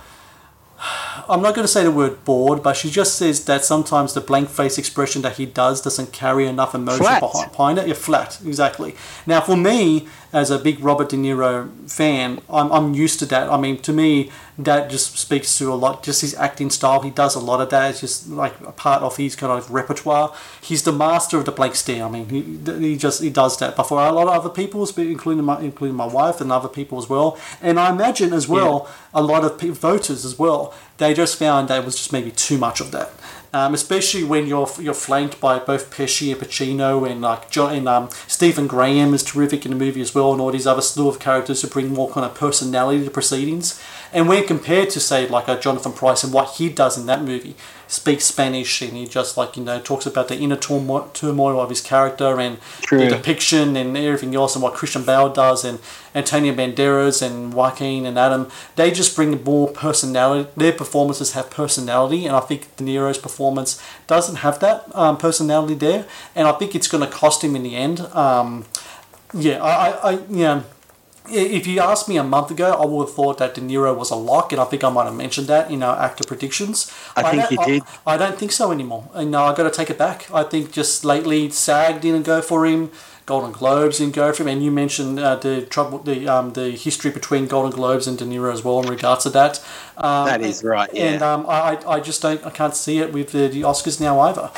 I'm not going to say the word bored, but she just says that sometimes the blank face expression that he does doesn't carry enough emotion Flat. behind, it. Yeah, flat, exactly. Now, for me, as a big Robert De Niro fan, I'm, I'm used to that. I mean, to me, that just speaks to a lot, just his acting style. He does a lot of that. It's just like a part of his kind of repertoire. He's the master of the blank stare. I mean, he, he just he does that. But for a lot of other people, including my including my wife and other people as well, and I imagine as well a lot of pe- voters as well, they just found that it was just maybe too much of that. Um, especially when you're you're flanked by both Pesci and Pacino and like John and um, Stephen Graham is terrific in the movie as well, and all these other slew of characters who bring more kind of personality to proceedings. And when compared to say like a Jonathan Pryce and what he does in that movie, speaks Spanish and he just like you know talks about the inner turmoil, turmoil of his character and True. the depiction and everything else and what Christian Bale does and Antonio Banderas and Joaquin and Adam they just bring more personality their performances have personality and I think De Niro's performance doesn't have that um, personality there. And I think it's going to cost him in the end. Um, yeah I, I, I yeah if you asked me a month ago, I would have thought that De Niro was a lock, and I think I might have mentioned that in our actor predictions. I think don't- you did. I, I don't think so anymore. And no, I got to take it back. I think just lately, SAG didn't go for him. Golden Globes didn't go for him, and you mentioned uh, the trouble, the um, the history between Golden Globes and De Niro as well in regards to that. Um, That is right, yeah. And um, I, I I just don't, I can't see it with the, the Oscars now either.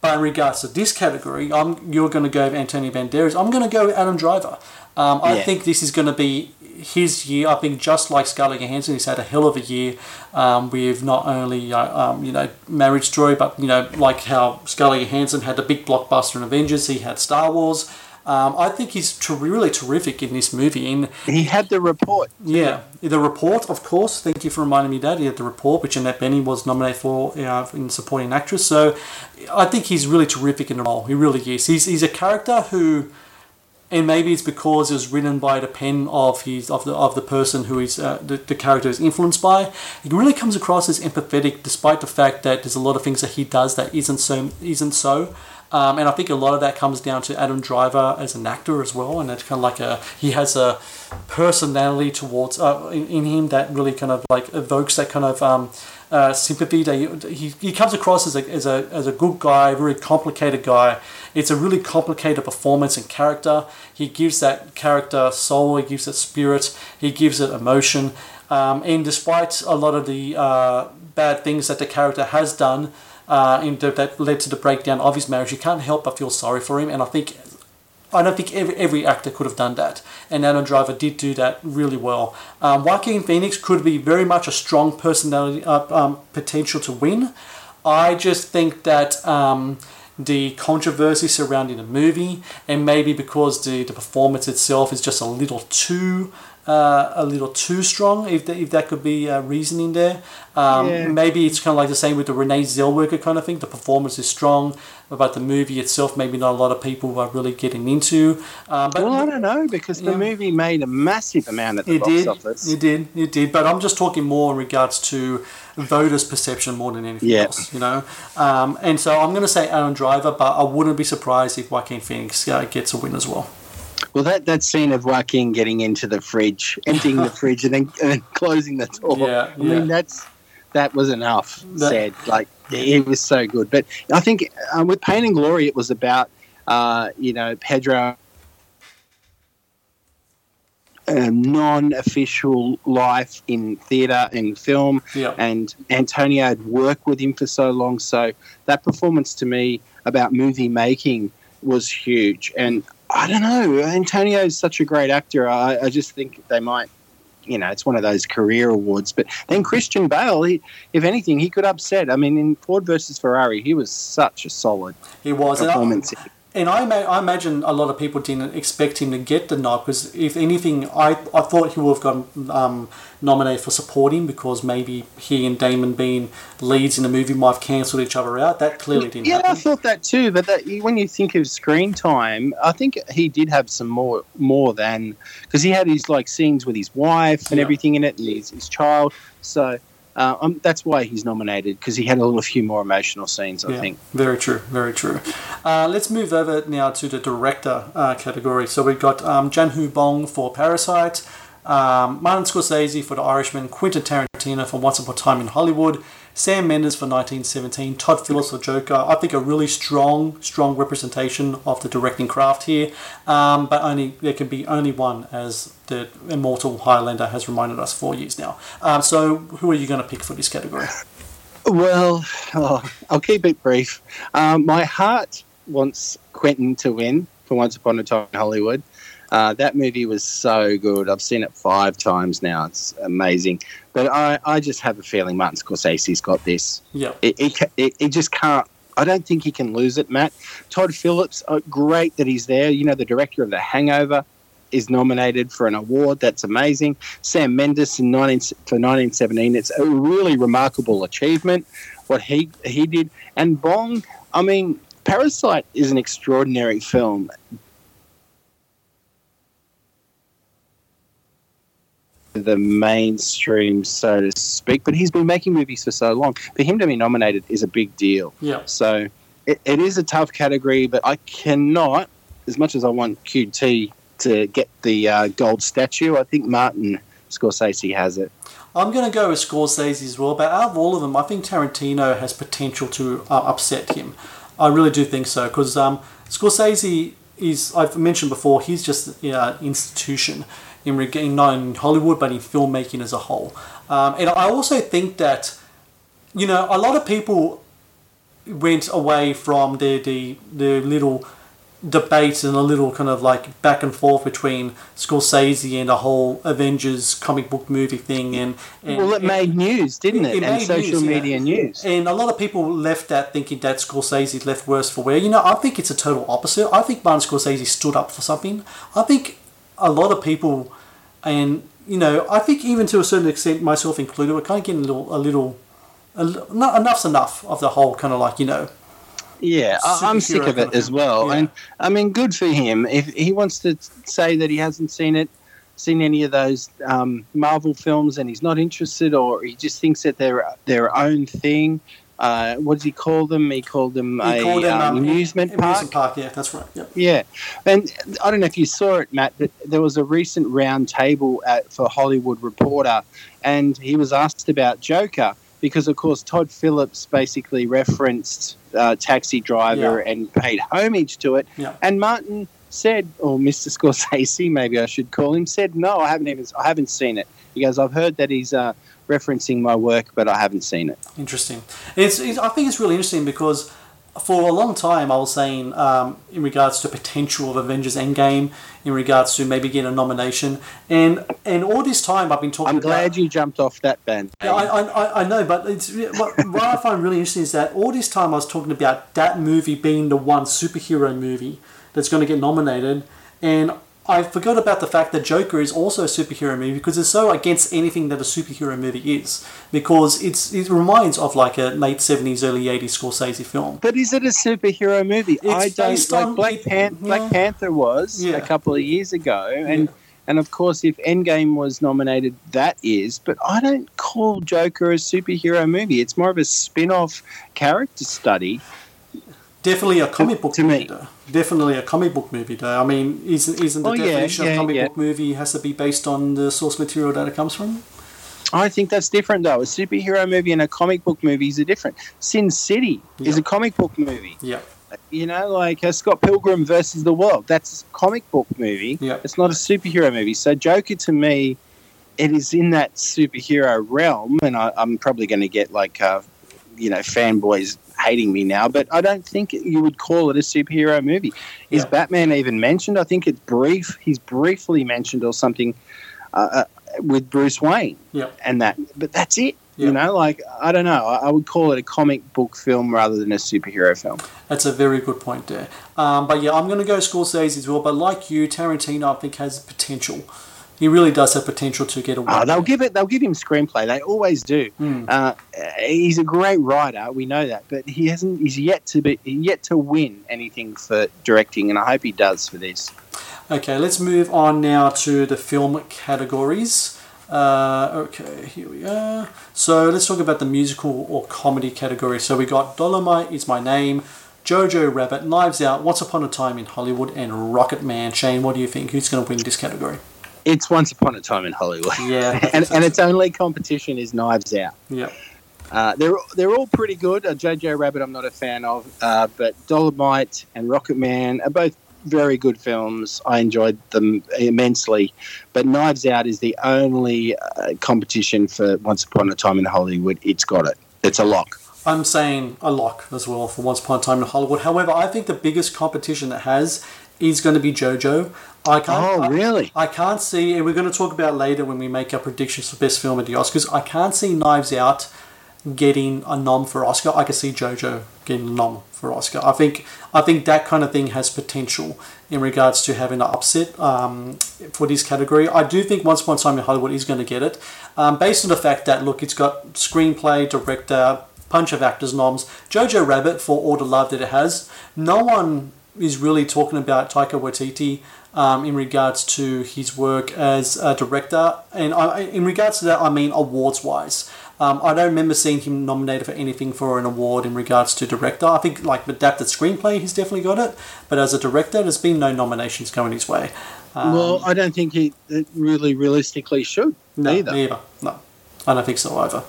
But in regards to this category, I'm you're going to go with Antonio Banderas. I'm going to go with Adam Driver. Um, I Yeah. think this is going to be his year. I think just like Scarlett Johansson, he's had a hell of a year um, with not only uh, um, you know Marriage Story, but you know like how Scarlett Johansson had the big blockbuster in Avengers. He had Star Wars. Um, I think he's ter- really terrific in this movie. And He had the report. yeah, the report, of course. Thank you for reminding me that he had the report, which Annette Bening was nominated for uh, in supporting actress. So, I think he's really terrific in the role. He really is. He's he's a character who, and maybe it's because it was written by the pen of his of the of the person who is uh, the, the character is influenced by. He really comes across as empathetic, despite the fact that there's a lot of things that he does that isn't so isn't so. Um, and I think a lot of that comes down to Adam Driver as an actor as well, and it's kind of like a he has a personality towards uh, in, in him that really kind of like evokes that kind of um, uh, sympathy. That he, he comes across as a, as a as a good guy, very complicated guy. It's a really complicated performance and character. He gives that character soul. He gives it spirit. He gives it emotion. Um, and despite a lot of the uh, bad things that the character has done, uh, the, that led to the breakdown of his marriage, you can't help but feel sorry for him. And I think I don't think every, every actor could have done that, and Adam Driver did do that really well. Um, Joaquin Phoenix could be very much a strong personality uh, um, potential to win. I just think that um, the controversy surrounding the movie, and maybe because the, the performance itself is just a little too uh, a little too strong, if, that if that could be uh, reasoning there. Um, Yeah. Maybe it's kind of like the same with the Renee Zellweger kind of thing. The performance is strong, but the movie itself, maybe not a lot of people are really getting into. Um, but Well, I don't know because the Yeah. movie made a massive amount at the it box did, office. it did, it did. But I'm just talking more in regards to voters' perception more than anything Yeah. else, you know. Um, and so I'm going to say Adam Driver, but I wouldn't be surprised if Joaquin Phoenix uh, gets a win as well. Well, that, that scene of Joaquin getting into the fridge, emptying the fridge, and then, and then closing the door. Yeah, I yeah. mean, that's that was enough That- said. Like it was so good. But I think um, with Pain and Glory, it was about uh, you know Pedro. Non-official life in theatre and film, Yeah. and Antonio had worked with him for so long. So that performance to me about movie making was huge. And I don't know, Antonio is such a great actor. I, I just think they might, you know, it's one of those career awards. But then Christian Bale, he, if anything, he could upset. I mean, in Ford versus Ferrari, he was such a solid He was. And I- performance. And I, ma- I imagine a lot of people didn't expect him to get the nod because, if anything, I, I thought he would have gotten um, nominated for supporting because maybe he and Damon being leads in the movie might have cancelled each other out. That clearly didn't Yeah, I thought that too. But that, when you think of screen time, I think he did have some more more than because he had his like scenes with his wife and Yeah. everything in it, and his, his child. So uh, um, that's why he's nominated because he had a little few more emotional scenes. I Yeah, think. very true, very true. Uh, let's move over now to the director uh, category. So we've got um, Joon Ho Bong for Parasite, Um, Martin Scorsese for The Irishman, Quentin Tarantino for Once Upon a Time in Hollywood, Sam Mendes for 1917, Todd Phillips for Joker. I think a really strong, strong representation of the directing craft here. Um, but only there can be only one, as the immortal Highlander has reminded us for years now. Um, so, who are you going to pick for this category? Well, oh, I'll keep it brief. Um, my heart wants Quentin to win for Once Upon a Time in Hollywood. Uh, that movie was so good. I've seen it five times now. It's amazing. But I, I just have a feeling Martin Scorsese's got this. Yeah. It, it, it, it just can't. I don't think he can lose it, Matt. Todd Phillips, uh, great that he's there. You know, the director of The Hangover is nominated for an award. That's amazing. Sam Mendes in 19, for 1917. It's a really remarkable achievement what he he did. And Bong, I mean, Parasite is an extraordinary film. The mainstream, so to speak, but he's been making movies for so long. For him to be nominated is a big deal. Yeah. So it, it is a tough category, but I cannot, as much as I want QT to get the uh, gold statue, I think Martin Scorsese has it. I'm going to go with Scorsese as well, but out of all of them, I think Tarantino has potential to uh, upset him. I really do think so because um, Scorsese is, I've mentioned before, he's just an uh, institution in, regain not in Hollywood but in filmmaking as a whole. Um, and I also think that, you know, a lot of people went away from the, the, the little debates and a little kind of like back and forth between Scorsese and the whole Avengers comic book movie thing and, and well it made news didn't it, it and made social news, yeah. media news and a lot of people left that thinking that Scorsese left worse for wear. You know, I think it's a total opposite. I think Martin Scorsese stood up for something. I think a lot of people, and you know, I think even to a certain extent, myself included, we're kind of getting a little, a little, a, not enough's enough of the whole kind of like you know, yeah I- i'm sick of kind it of as well Yeah. and i mean good for him if he wants to say that he hasn't seen it seen any of those um, marvel films and he's not interested or he just thinks that they're their own thing uh, what does he call them he called them he a called them um, um, amusement park Amusement park, yeah, that's right. Yep. Yeah, and I don't know if you saw it, Matt, but there was a recent round table at, for Hollywood Reporter, and he was asked about Joker because, of course, Todd Phillips basically referenced uh, Taxi Driver and paid homage to it, Yeah. and Martin said, or Mr. Scorsese, maybe I should call him, said, "No, I haven't even, I haven't seen it." He goes, "I've heard that he's uh, referencing my work, but I haven't seen it." Interesting. It's, it's I think it's really interesting because for a long time I was saying um, in regards to potential of Avengers Endgame, in regards to maybe getting a nomination, and and all this time I've been talking. I'm about, glad you jumped off that band. Yeah, I, I, I- I know, but it's what, what I find really interesting is that all this time I was talking about that movie being the one superhero movie that's going to get nominated, and I forgot about the fact that Joker is also a superhero movie because it's so against anything that a superhero movie is because it's it reminds of like a late seventies, early eighties Scorsese film. But is it a superhero movie? I It's don't based like on- Black, it- Pan- yeah. Black Panther was Yeah. a couple of years ago, and Yeah. and of course, if Endgame was nominated, that is. But I don't call Joker a superhero movie. It's more of a spin-off character study. Definitely a comic book to me. though. Definitely a comic book movie though. I mean, isn't isn't the Oh, definition yeah, of comic yeah. book movie has to be based on the source material that it comes from? I think that's different, though. A superhero movie and a comic book movie is different. Sin City is a comic book movie. Yeah. You know, like uh, Scott Pilgrim versus the World. That's a comic book movie. Yeah. It's not a superhero movie. So Joker to me, it is in that superhero realm, and I, I'm probably going to get like, uh, you know, fanboys hating me now, but I don't think you would call it a superhero movie. Is Yeah. Batman even mentioned? I think it's brief. He's briefly mentioned or something uh, uh, with Bruce Wayne Yeah. and that, but that's it. Yeah. You know, like I don't know. I, I would call it a comic book film rather than a superhero film. That's a very good point there. Um, but yeah, I'm going to go Scorsese as well. But like you, Tarantino, I think has potential. He really does have potential to get a win. Oh, they'll give it. They'll give him screenplay. They always do. Hmm. Uh, he's a great writer. We know that, but he hasn't. He's yet to be yet to win anything for directing, and I hope he does for this. Okay, let's move on now to the film categories. Uh, okay, here we are. So let's talk about the musical or comedy category. So we got Dolomite is My Name, Jojo Rabbit, Knives Out, Once Upon a Time in Hollywood, and Rocket Man. Shane, what do you think? Who's going to win this category? It's Once Upon a Time in Hollywood. Yeah, and, and its only competition is Knives Out. yeah. Uh, they're they're all pretty good. Uh, Jojo Rabbit, I'm not a fan of, uh, but Dolomite and Rocket Man are both very good films. I enjoyed them immensely, but Knives Out is the only uh, competition for Once Upon a Time in Hollywood. It's got it. It's a lock. I'm saying a lock as well for Once Upon a Time in Hollywood. However, I think the biggest competition it has is going to be JoJo. I can't. Oh, I- really? I can't see, and we're going to talk about later when we make our predictions for best film at the Oscars. I can't see Knives Out getting a nom for Oscar. I can see JoJo getting a nom for Oscar. I think I think that kind of thing has potential in regards to having an upset um, for this category. I do think Once Upon a Time in Hollywood is going to get it, um, based on the fact that look, it's got screenplay, director, bunch of actors noms. Jojo Rabbit for all the love that it has. No one is really talking about Taika Waititi um, in regards to his work as a director, and I, in regards to that, I mean awards wise. Um, I don't remember seeing him nominated for anything for an award in regards to director. I think like adapted screenplay, he's definitely got it, but as a director, there's been no nominations going his way. Um, well, I don't think he really realistically should no, either. neither. No, I don't think so either.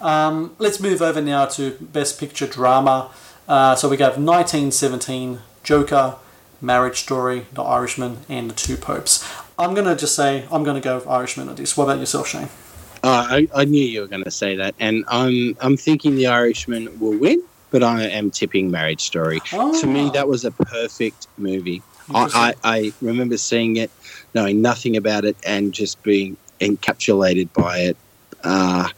Um, let's move over now to Best Picture Drama. Uh, so we got 1917, Joker, Marriage Story, The Irishman, and The Two Popes. I'm going to just say I'm going to go with Irishman on this. What about yourself, Shane? Uh, I, I knew you were going to say that, and I'm I'm thinking the Irishman will win, but I am tipping Marriage Story. To me, that was a perfect movie. I, I, I remember seeing it, knowing nothing about it, and just being encapsulated by it. Uh,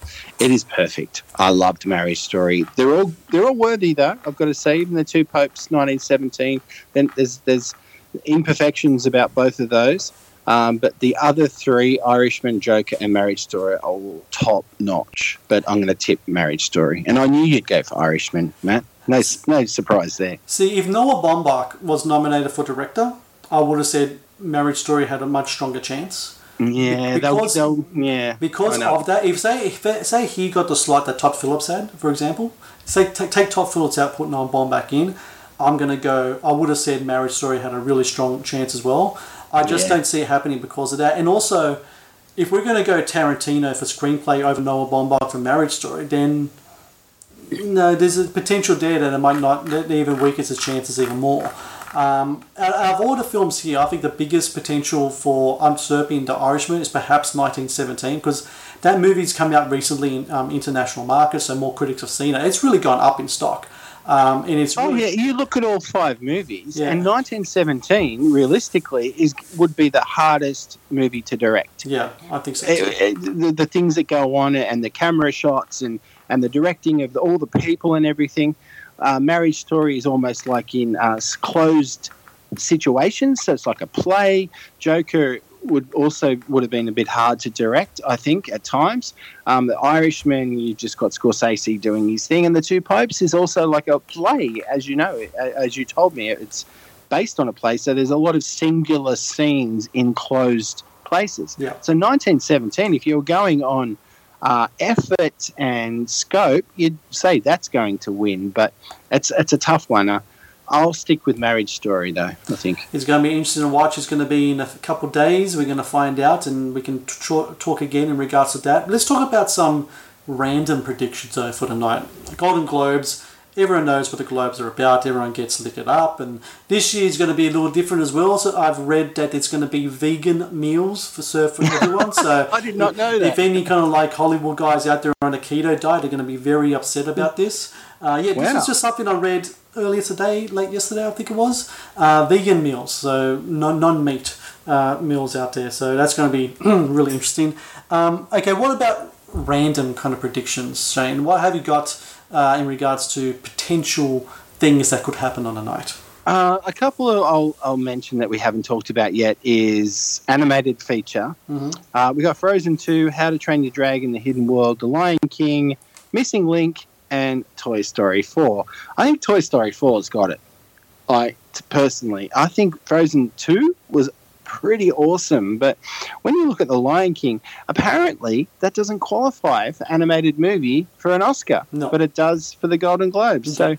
it is perfect. I loved Marriage Story. They're all they're all worthy though. I've got to say, even the two popes, 1917. Then there's there's imperfections about both of those. Um, but the other three, Irishman, Joker, and Marriage Story, are all top notch. But I'm going to tip Marriage Story, and I knew you'd go for Irishman, Matt. No, no surprise there. See, if Noah Baumbach was nominated for director, I would have said Marriage Story had a much stronger chance. Yeah, Because- they'll yeah. Because of that, if say if say he got the slot that Todd Phillips had, for example, say take, take Todd Phillips out, put Noah back in, I'm gonna go. I would have said Marriage Story had a really strong chance as well. I just Yeah. don't see it happening because of that. And also, if we're gonna go Tarantino for screenplay over Noah Baumbach for Marriage Story, then no, there's a potential there that it might not that even weakens his chances even more. Um, out of all the films here, I think the biggest potential for usurping The Irishman is perhaps 1917 because that movie's come out recently in um, international markets, so more critics have seen it. It's really gone up in stock, um, and it's Oh yeah, you look at all five movies, Yeah. and 1917 realistically is would be the hardest movie to direct. yeah, I think so. Eh, Too. eh, the, the things that go on and the camera shots and and the directing of the, all the people and everything. Uh, Marriage Story is almost like in uh, closed situations, so it's like a play. Joker would also would have been a bit hard to direct, I think, at times. Um, the Irishman, you just got Scorsese doing his thing, and the Two Popes is also like a play, as you know, as you told me, it's based on a play. So there's a lot of singular scenes in closed places. Yeah. So 1917, if you're going on uh, effort and scope, you'd say that's going to win, but it's it's a tough one. Uh, I'll stick with Marriage Story though. I think. It's going to be interesting to watch. It's going to be in a couple days. We're going to find out, and we can talk again in regards to that. Let's talk about some random predictions though for tonight. Golden Globes. Everyone knows what the Globes are about. Everyone gets lifted up, and this year is going to be a little different as well. So I've read that it's going to be vegan meals for serve for everyone. So I did not know that. If any kind of like Hollywood guys out there on a keto diet, they're going to be very upset about this. Uh, yeah, this Wow. is just something I read earlier today, late yesterday, I think it was. Uh, vegan meals, so non non meat uh, meals out there. So that's going to be really interesting. Um, okay, what about random kind of predictions, Shane? What have you got uh, in regards to potential things that could happen on a night? Uh, a couple of I'll, I'll mention that we haven't talked about yet is animated feature. Mhm. Uh, we got Frozen 2, How to Train Your Dragon, The Hidden World, The Lion King, Missing Link, and Toy Story 4. I think Toy Story 4 has got it. I personally, I think Frozen 2 was pretty awesome, but when you look at The Lion King, apparently that doesn't qualify for animated movie for an Oscar, No. but it does for the Golden Globes. So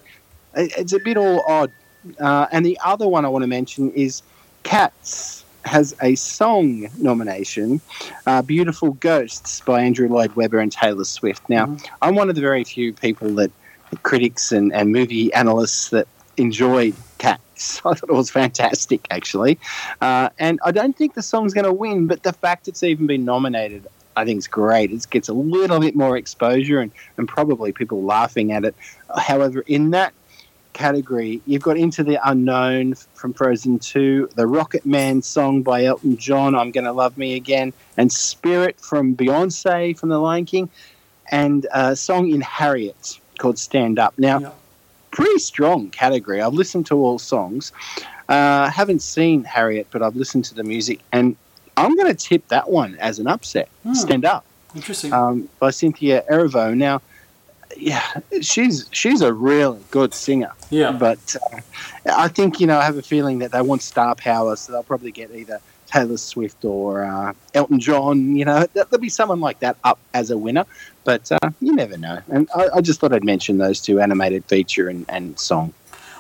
it- it's a bit all odd. Uh, and the other one I want to mention is Cats has a song nomination, uh, "Beautiful Ghosts" by Andrew Lloyd Webber and Taylor Swift. Now, Mhm. I'm one of the very few people that critics and, and movie analysts that enjoyed Cats. I thought it was fantastic, actually, uh, and I don't think the song's going to win, but the fact it's even been nominated. I think is great. It gets a little bit more exposure and, and probably people laughing at it. However, in that category, you've got Into the Unknown from Frozen 2, the Rocket Man song by Elton John, I'm Gonna Love Me Again, and Spirit from Beyonce from The Lion King, and a song in Harriet called Stand Up. Now. Pretty strong category. I've listened to all songs. Uh, haven't seen Harriet, but I've listened to the music, and I'm going to tip that one as an upset. Hmm. Stand Up Interesting. um, by Cynthia Erivo. Now, yeah, she's she's a really good singer, yeah. but uh, I think you know I have a feeling that they want star power, so they'll probably get either Taylor Swift or uh, Elton John. You know, there'll be someone like that up as a winner, but uh, you never know. And I, I just thought I'd mention those two: animated feature and, and song.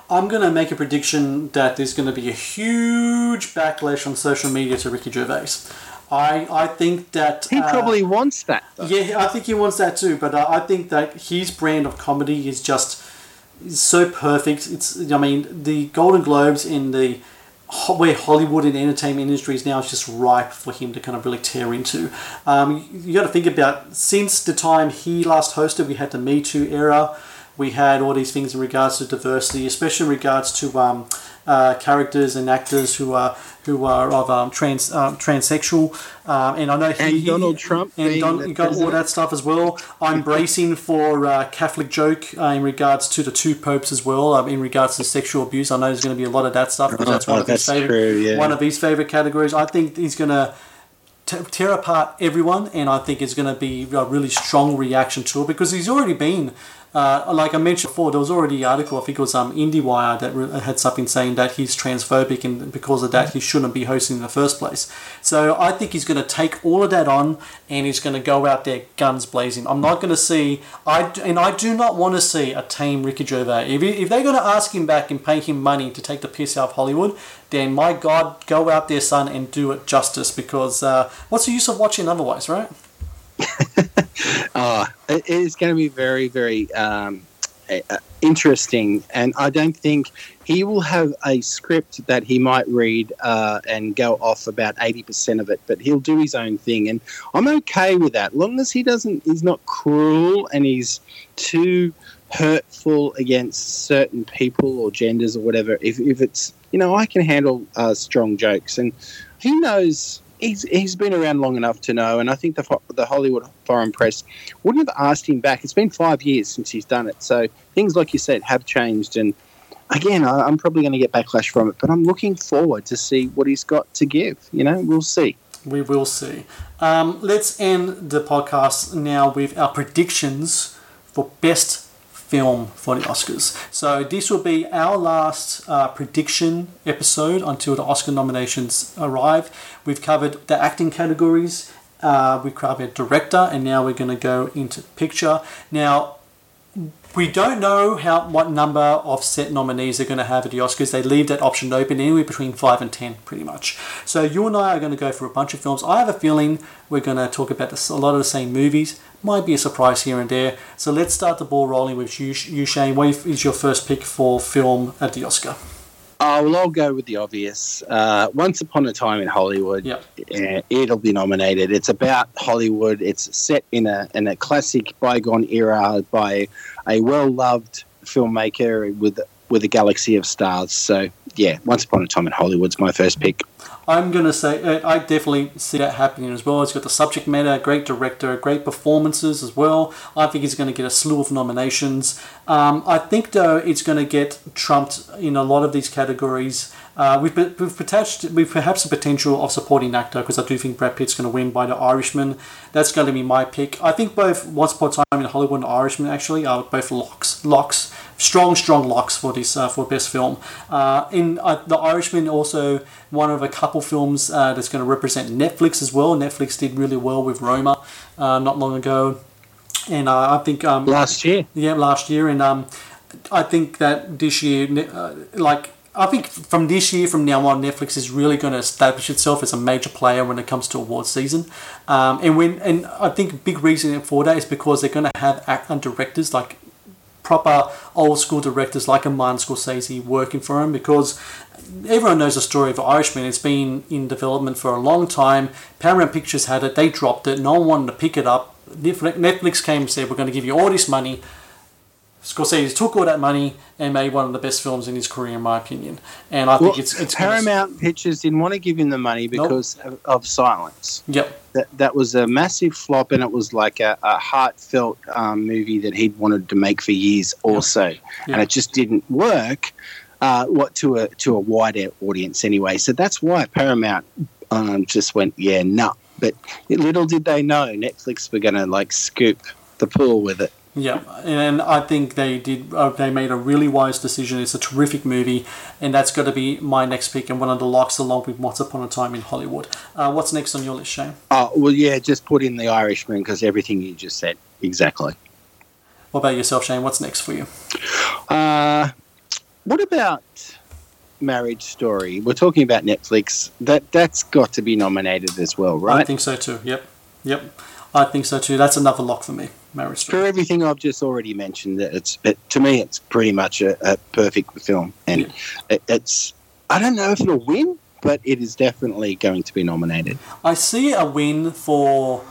I'm going to make a prediction that there's going to be a huge backlash on social media to Ricky Gervais. I, I think that. He uh, probably wants that. Though. Yeah, I think he wants that too. But uh, I think that his brand of comedy is just is so perfect. It's I mean the Golden Globes in the where Hollywood and entertainment industry is now is just ripe for him to kind of really tear into. Um, you, you got to think about since the time he last hosted, we had the Me Too era. We had all these things in regards to diversity, especially in regards to um, uh, characters and actors who are who are of um, trans um, transsexual. Um, and I know he, And he- Donald Trump and Don, got all that stuff as well. I'm bracing for uh, Catholic joke uh, in regards to the two popes as well. Um, in regards to sexual abuse, I know there's going to be a lot of that stuff because that's one Oh, of his favorite true, yeah. one of his favorite categories. I think he's going to t- tear apart everyone, and I think it's going to be a really strong reaction to it because he's already been. Uh, like I mentioned before, there was already an article, I think it was um, IndieWire, that re- had something saying that he's transphobic and because of that he shouldn't be hosting in the first place. So I think he's going to take all of that on and he's going to go out there guns blazing. I'm not going to see, I and I do not want to see a tame Ricky Gervais. If, if they're going to ask him back and pay him money to take the piss out of Hollywood, then my God, go out there, son, and do it justice because uh, what's the use of watching otherwise, right? Oh, it is going to be very, very um, uh, interesting. And I don't think he will have a script that he might read uh, and go off about 80% of it, but he'll do his own thing. And I'm okay with that. long as he doesn't, he's not cruel and he's too hurtful against certain people or genders or whatever. If, if it's, you know, I can handle uh, strong jokes. And he knows. He's, he's been around long enough to know, and I think the the Hollywood Foreign Press wouldn't have asked him back. It's been five years since he's done it, so things like you said have changed. And again, I, I'm probably going to get backlash from it, but I'm looking forward to see what he's got to give. You know, we'll see. We will see. Um, let's end the podcast now with our predictions for best film for the Oscars. So this will be our last uh, prediction episode until the Oscar nominations arrive. We've covered the acting categories. Uh, we covered director, and now we're going to go into picture. Now, we don't know how what number of set nominees they're going to have at the Oscars. They leave that option open anywhere between five and ten, pretty much. So you and I are going to go for a bunch of films. I have a feeling we're going to talk about this, a lot of the same movies. Might be a surprise here and there. So let's start the ball rolling with you, you Shane. What is your first pick for film at the Oscar? Oh, well, I'll go with the obvious. Uh, Once Upon a Time in Hollywood. Yep. Yeah, it'll be nominated. It's about Hollywood. It's set in a in a classic bygone era by a well loved filmmaker with with a galaxy of stars. So yeah, Once Upon a Time in Hollywood's my first pick. I'm going to say uh, I definitely see that happening as well. It's got the subject matter, great director, great performances as well. I think he's going to get a slew of nominations. Um, I think though it's going to get trumped in a lot of these categories. Uh, we've, we've, perhaps, we've perhaps the potential of supporting actor because I do think Brad Pitt's going to win by The Irishman. That's going to be my pick. I think both Once Upon a Time in Hollywood and Irishman actually are both locks. Locks, strong, strong locks for this uh, for best film. Uh, in uh, The Irishman, also one of a couple films uh, that's going to represent Netflix as well. Netflix did really well with Roma uh, not long ago, and uh, I think um, Last year, yeah, last year, and um, I think that this year, like I think from this year, from now on, Netflix is really going to establish itself as a major player when it comes to award season. Um, and when and I think a big reason for that is because they're going to have act- directors like proper old school directors like a Martin Scorsese working for them because everyone knows the story of Irishman. It's been in development for a long time. Paramount Pictures had it, they dropped it, no one wanted to pick it up. Netflix came and said, We're going to give you all this money. Scorsese took all that money and made one of the best films in his career, in my opinion. And I think Well, it's, it's Paramount Pictures didn't want to give him the money because of, of Silence. Yep. That that was a massive flop, and it was like a, a heartfelt um, movie that he'd wanted to make for years, also, Yeah. and it just didn't work. Uh, what to a to a wider audience anyway. So that's why Paramount um, just went, yeah, no. But little did they know Netflix were going to like scoop the pool with it. Yeah, and I think they did. Uh, they made a really wise decision. It's a terrific movie, and that's going to be my next pick and one of the locks, along with Once Upon a Time in Hollywood. Uh, what's next on your list, Shane? Oh well, yeah, just put in the Irishman because everything you just said exactly. What about yourself, Shane? What's next for you? Uh, what about Marriage Story? We're talking about Netflix. That that's got to be nominated as well, right? I think so too. Yep, yep. I think so too. That's another lock for me. Marriage For everything I've just already mentioned, it's it, to me it's pretty much a, a perfect film, and Yeah. it, it's I don't know if it'll win, but it is definitely going to be nominated. I see a win for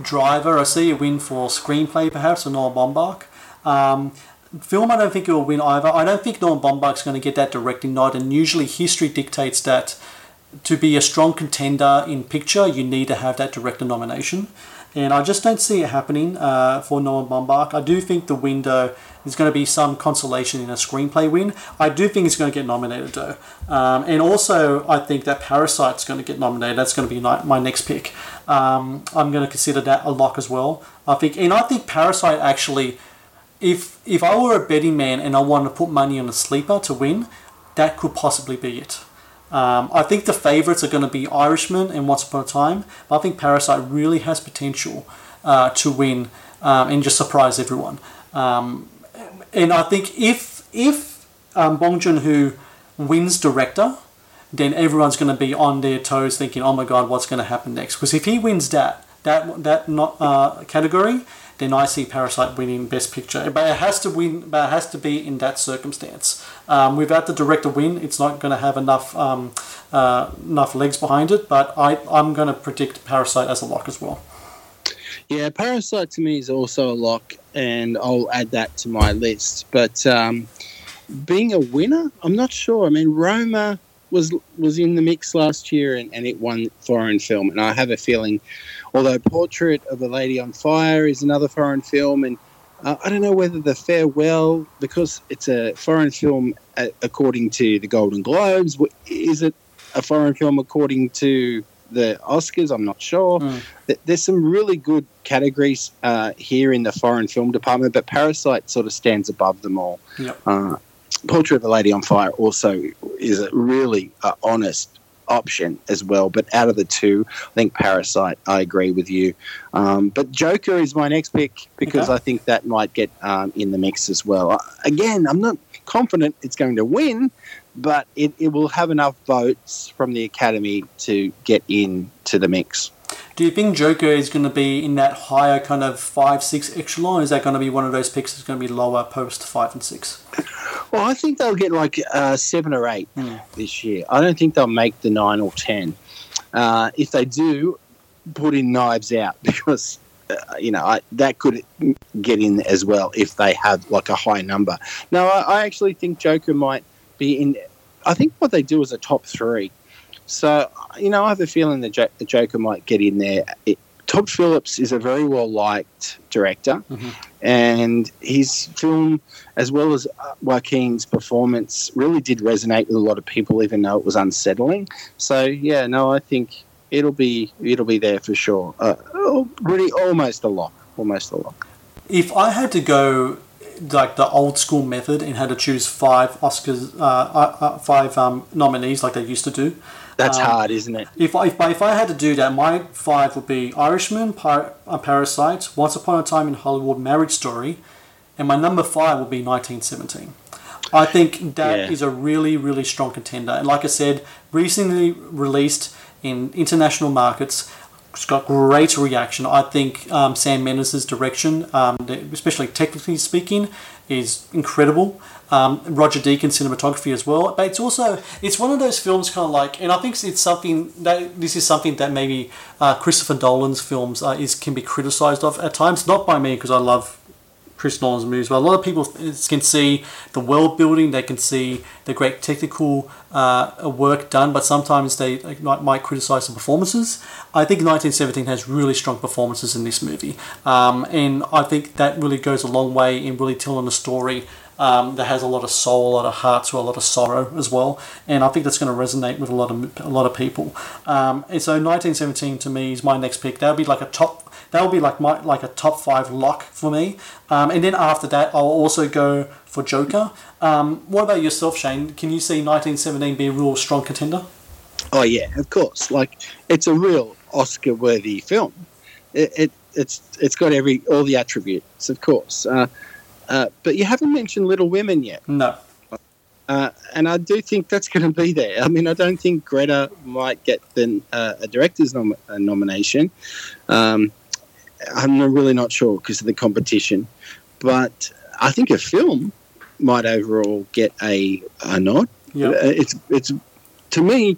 Driver. I see a win for screenplay, perhaps, for Noah Baumbach. Um, film, I don't think it will win either. I don't think Noah Baumbach's going to get that directing nod, and usually history dictates that to be a strong contender in picture, you need to have that director nomination. And I just don't see it happening uh, for Noah Baumbach. I do think the window is going to be some consolation in a screenplay win. I do think it's going to get nominated though. Um, and also, I think that Parasite's going to get nominated. That's going to be my next pick. Um, I'm going to consider that a lock as well. I think, and I think Parasite actually, if if I were a betting man and I wanted to put money on a sleeper to win, that could possibly be it. Um, I think the favourites are going to be Irishman and Once Upon a Time, but I think Parasite really has potential uh, to win um, and just surprise everyone. Um, and I think if if um, Bong Joon Ho wins director, then everyone's going to be on their toes, thinking, "Oh my God, what's going to happen next?" Because if he wins that that that not uh, category, then I see Parasite winning Best Picture. But it has to win. But it has to be in that circumstance. Um, without the director win, it's not going to have enough um, uh, enough legs behind it. But I I'm going to predict Parasite as a lock as well. Yeah, Parasite to me is also a lock, and I'll add that to my list. But um, being a winner, I'm not sure. I mean, Roma was was in the mix last year, and, and it won foreign film. And I have a feeling, although Portrait of a Lady on Fire is another foreign film, and uh, I don't know whether the Farewell, because it's a foreign film uh, according to the Golden Globes, is it a foreign film according to the Oscars? I'm not sure. Mm. There's some really good categories uh, here in the foreign film department, but Parasite sort of stands above them all. Yep. Uh, Portrait of a Lady on Fire also is a really uh, honest option as well. But out of the two, I think Parasite, I agree with you. Um, but Joker is my next pick because Okay. I think that might get um, in the mix as well. Uh, Again, I'm not confident it's going to win, but it, it will have enough votes from the Academy to get into the mix. Do you think Joker is going to be in that higher kind of five six echelon? Is that going to be one of those picks that's going to be lower post five and six? Well, I think they'll get like uh, seven or eight this year. I don't think they'll make the nine or ten. Uh, if they do, put in Knives Out because uh, you know I, that could get in as well if they have like a high number. No, I, I actually think Joker might be in. I think what they do is a top three. So you know, I have a feeling jo- the Joker might get in there. Todd Phillips is a very well liked director, Mhm. and his film, as well as Joaquin's performance, really did resonate with a lot of people, even though it was unsettling. So yeah, no, I think it'll be it'll be there for sure. Uh, oh, really, almost a lock, almost a lock. If I had to go like the old school method and had to choose five Oscars, uh, uh, uh, five um, nominees like they used to do, That's Um, hard, isn't it? if I, if I if I had to do that, my five would be Irishman, Par- uh, Parasite, Once Upon a Time in Hollywood, Marriage Story, and my number five would be 1917. I think that is Yeah. a really, really strong contender. And like I said, recently released in international markets, it's got great reaction. I think um, Sam Mendes' direction, um, especially technically speaking, is incredible. Um, Roger Deakins cinematography as well, but it's also it's one of those films kind of like, and I think it's something that this is something that maybe uh, Christopher Nolan's films uh, is can be criticized of at times, not by me because I love Chris Nolan's movies, but a lot of people can see the world building, they can see the great technical uh, work done, but sometimes they might, might criticize the performances. I think 1917 has really strong performances in this movie, um, and I think that really goes a long way in really telling a story. Um, that has a lot of soul, a lot of heart, to a lot of sorrow as well, and I think that's going to resonate with a lot of a lot of people. Um, and so, 1917 to me is my next pick. That would be like a top that will be like my like a top five lock for me. Um, and then after that, I'll also go for Joker. Um, what about yourself, Shane? Can you see 1917 be a real strong contender? Oh yeah, of course. Like it's a real Oscar-worthy film. It, it it's it's got every all the attributes, of course. Uh, uh, but you haven't mentioned Little Women yet, No. uh, and I do think that's going to be there. I mean, I don't think Greta might get the uh, a director's nom- uh, nomination. Um, I'm really not sure because of the competition, but I think a film might overall get a, a nod. Yeah. Uh, It's it's to me.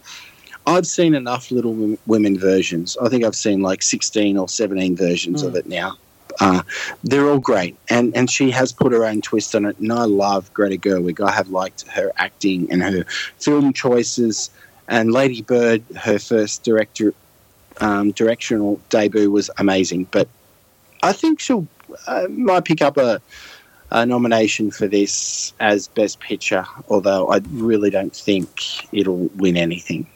I've seen enough Little Women versions. I think I've seen like 16 or 17 versions of Mm. it now. Uh, they're all great, and and she has put her own twist on it. And I love Greta Gerwig. I have liked her acting and her film choices. And Lady Bird, her first director um, directional debut was amazing. But I think she'll uh, might pick up a, a nomination for this as best picture. Although I really don't think it'll win anything.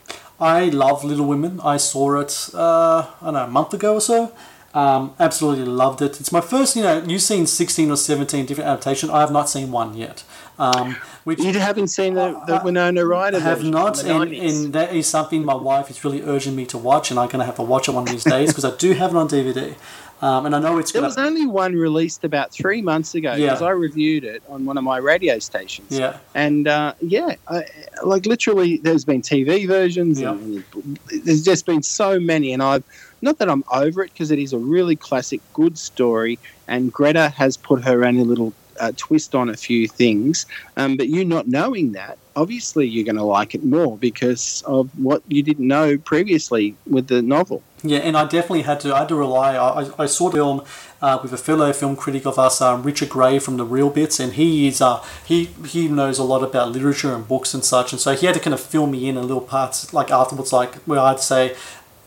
I love Little Women. I saw it, uh, I don't know, a month ago or so. Um, absolutely loved it. It's my first, you know, you've seen 16 or 17 different adaptations. I have not seen one yet. Um, which You haven't seen the, the Winona Ryder? I have not, and, and that is something my wife is really urging me to watch, and I'm going to have to watch it one of these days because I do have it on DVD. Um, and I know it's There was only one released about three months ago Yeah. because I reviewed it on one of my radio stations. Yeah, And uh, yeah, I, like literally, there's been TV versions, Yeah. and there's just been so many. And I've not that I'm over it because it is a really classic, good story. And Greta has put her own little uh, twist on a few things. Um, but you not knowing that, obviously, you're going to like it more because of what you didn't know previously with the novel. yeah, and I definitely had to. I had to rely. I, I- saw the film uh, with a fellow film critic of us, um, Richard Gray from the Reel Bits, and he is uh, he he knows a lot about literature and books and such, and so he had to kind of fill me in a little parts like afterwards, like where I'd say.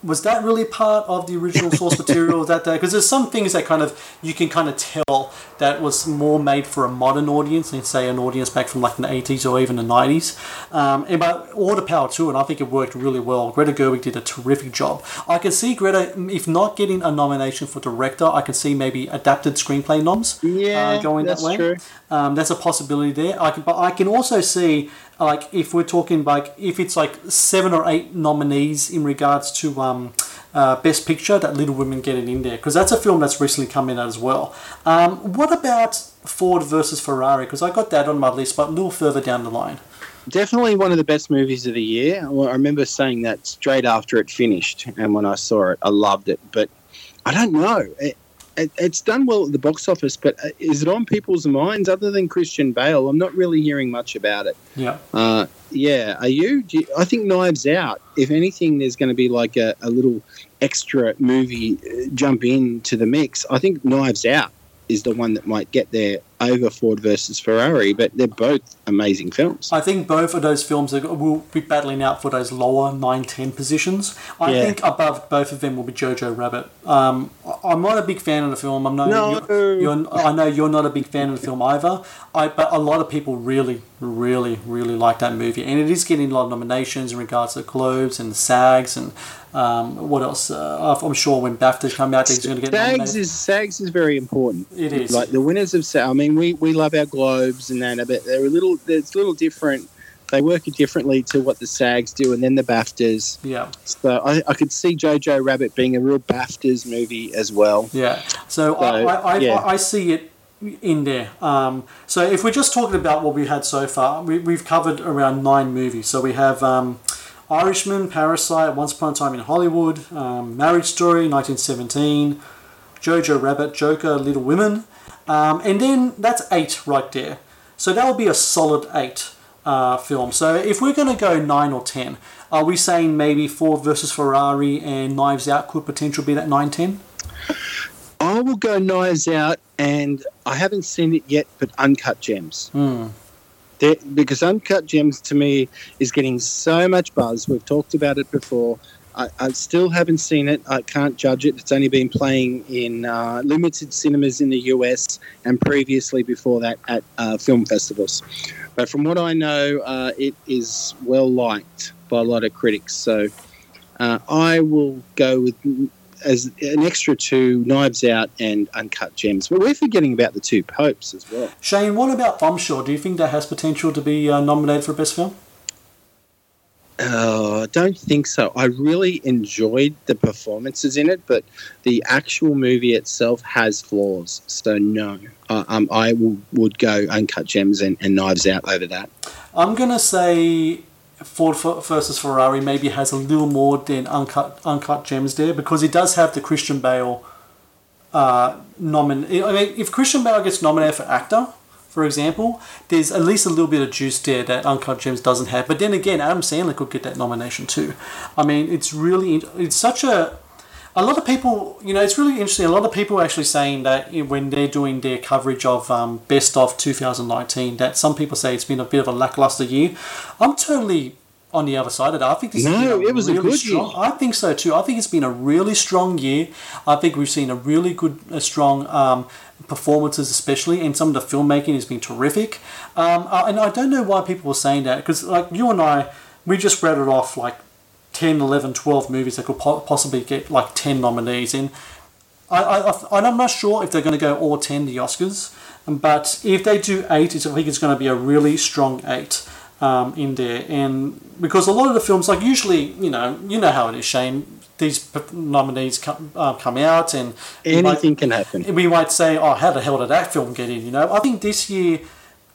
Was that really part of the original source material that day? Because there's some things that kind of you can kind of tell that was more made for a modern audience than say an audience back from like the 80s or even the 90s. Um, and but all the power to it, and I think it worked really well. Greta Gerwig did a terrific job. I can see Greta, if not getting a nomination for director, I can see maybe adapted screenplay noms Yeah, uh, going that's that way. true. Um, that's a possibility there. I can, but I can also see like if we're talking like if it's like seven or eight nominees in regards to um, uh, best picture, that Little Women get it in there because that's a film that's recently come in as well. Um, what about Ford versus Ferrari? Because I got that on my list, but a little further down the line. Definitely one of the best movies of the year. I remember saying that straight after it finished, and when I saw it, I loved it. But I don't know. It, it, it's done well at the box office, but uh, is it on people's minds other than Christian Bale? I'm not really hearing much about it. Yeah. Uh, yeah, are you? Do you? I think Knives Out. If anything, there's going to be like a, a little extra movie uh, jump into the mix. I think Knives Out is the one that might get there over Ford versus Ferrari, but they're both amazing films. I think both of those films are, will be battling out for those lower 9 10 positions. I Yeah. think above both of them will be Jojo Rabbit. Um, I'm not a big fan of the film. I know No. you're, you're, I know you're not a big fan of the film either. I, but a lot of people really, really, really like that movie, and it is getting a lot of nominations in regards to the Globes and the SAGs and um, what else. Uh, I'm sure when BAFTAs come out, they're going to get SAGs nominated. is SAGs is very important. It is. Like the winners of SAG. I mean, we, we love our globes and that, but they're a little. It's a little different. They work differently to what the SAGs do, and then the BAFTAs. yeah. So I, I could see Jojo Rabbit being a real BAFTAs movie as well. Yeah. So, I, So, I, I, yeah. I see it in there. Um, so if we're just talking about what we had so far, we, we've covered around nine movies. So we have um, Irishman, Parasite, Once Upon a Time in Hollywood, um, Marriage Story, 1917, Jojo Rabbit, Joker, Little Women, um, and then that's eight right there. So that will be a solid eight uh, film. So if we're going to go nine or ten, are we saying maybe Ford versus Ferrari and Knives Out could potentially be that nine ten? I will go Knives Out, and I haven't seen it yet, but Uncut Gems. Hmm. There- because Uncut Gems to me is getting so much buzz. We've talked about it before. I, I still haven't seen it. I can't judge it. It's only been playing in uh, limited cinemas in the US and previously before that at uh, film festivals. But from what I know, uh, it is well liked by a lot of critics. So uh, I will go with as an extra two Knives Out and Uncut Gems. But we're forgetting about the two popes as well. Shane, what about Bombshell? Do you think that has potential to be uh, nominated for Best Film? Uh, I don't think so. I really enjoyed the performances in it, but the actual movie itself has flaws. So no, uh, um, I would go Uncut Gems and, and Knives Out over that. I'm going to say Ford versus Ferrari maybe has a little more than Uncut, Uncut Gems there because it does have the Christian Bale uh, nomin. I mean, if Christian Bale gets nominated for actor, for example, there's at least a little bit of juice there that Uncut Gems doesn't have. But then again, Adam Sandler could get that nomination too. I mean, it's really it's such a a lot of people, you know, it's really interesting. A lot of people are actually saying that when they're doing their coverage of um, Best of 2019, that some people say it's been a bit of a lackluster year. I'm totally on the other side of that. I think this No, it was a really good strong. year. I think so too. I think it's been a really strong year. I think we've seen a really good, a strong um, performances, especially, and some of the filmmaking has been terrific. Um, uh, and I don't know why people were saying that because, like you and I, we just read it off like 10, 11, 12 movies that could po- possibly get like 10 nominees. in. I, I, I'm not sure if they're going to go all 10 the Oscars, but if they do eight, it's, I think it's going to be a really strong eight um, in there. And because a lot of the films, like usually, you know, you know how it is, Shane. These nominees come uh, come out, and you might- Anything can happen. we might say, "Oh, how the hell did that film get in?" You know, I think this year,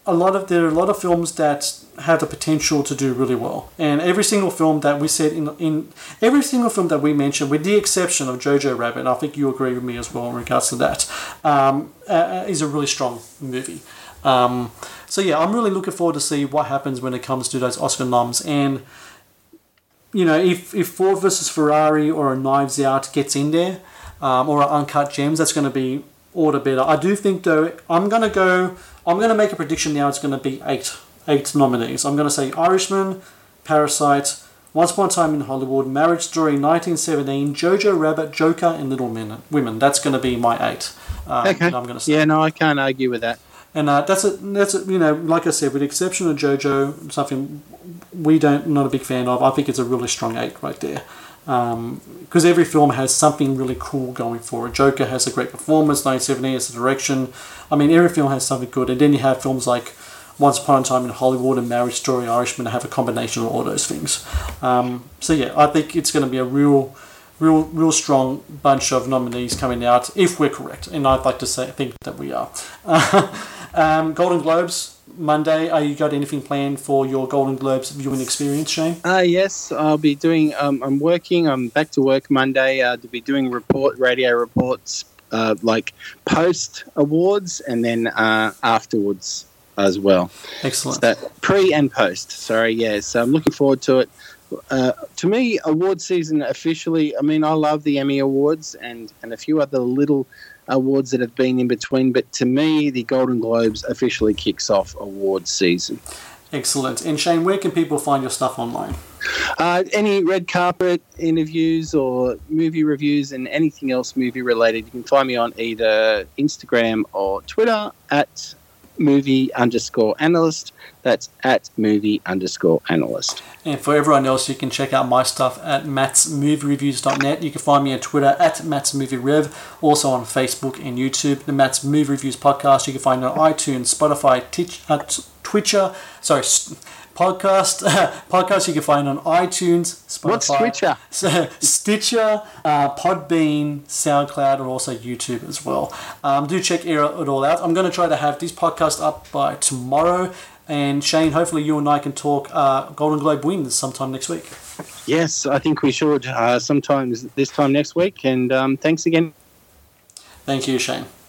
a lot of there are a lot of films that have the potential to do really well, and every single film that we said in in every single film that we mentioned, with the exception of Jojo Rabbit, I think you agree with me as well in regards to that, um, uh, is a really strong movie. Um, so yeah, I'm really looking forward to see what happens when it comes to those Oscar noms and you know, if, if Ford versus Ferrari or a Knives Out gets in there, um, or an Uncut Gems, that's going to be all the better. I do think though, I'm going to go, I'm going to make a prediction now. It's going to be eight, eight nominees. I'm going to say Irishman, Parasite, Once Upon a Time in Hollywood, Marriage Story, 1917, Jojo Rabbit, Joker, and Little Men, Women. That's going to be my eight. Um, Okay. I'm going to say. Yeah, no, I can't argue with that. And uh, that's a that's a, you know like I said with the exception of JoJo something we don't not a big fan of I think it's a really strong eight right there because every film has something really cool going for it. Joker has a great performance, 1970 has the direction. I mean every film has something good and then you have films like Once Upon a Time in Hollywood and Marriage Story, Irishman have a combination of all those things. Um, so yeah, I think it's going to be a real real real strong bunch of nominees coming out if we're correct and I'd like to say think that we are. Um, Golden Globes Monday. Are you got anything planned for your Golden Globes viewing experience, Shane? Uh, yes, I'll be doing. Um, I'm working. I'm back to work Monday uh, to be doing report radio reports, uh, like post awards and then uh, afterwards as well. Excellent. So pre and post. Sorry, yeah. So I'm looking forward to it. Uh, to me, award season officially. I mean, I love the Emmy Awards and and a few other little awards that have been in between. But to me, the Golden Globes officially kicks off award season. Excellent. And Shane, where can people find your stuff online? Uh, any red carpet interviews or movie reviews and anything else movie related, you can find me on either Instagram or Twitter at movie underscore analyst. That's at movie underscore analyst. And for everyone else, you can check out my stuff at mattsmoviereviews.net. You can find me on Twitter at mattsmovierev, also on Facebook and YouTube. The Matt's Movie Reviews podcast you can find on iTunes, Spotify, Titch, uh, Twitcher, sorry, podcast. podcast you can find on iTunes, Spotify, What's Stitcher? Stitcher, uh, Podbean, SoundCloud, and also YouTube as well. Um, do check it all out. I'm going to try to have this podcast up by tomorrow. And Shane, hopefully you and I can talk uh, Golden Globe wins sometime next week. Yes, I think we should uh, sometimes this time next week. And um, thanks again. Thank you, Shane.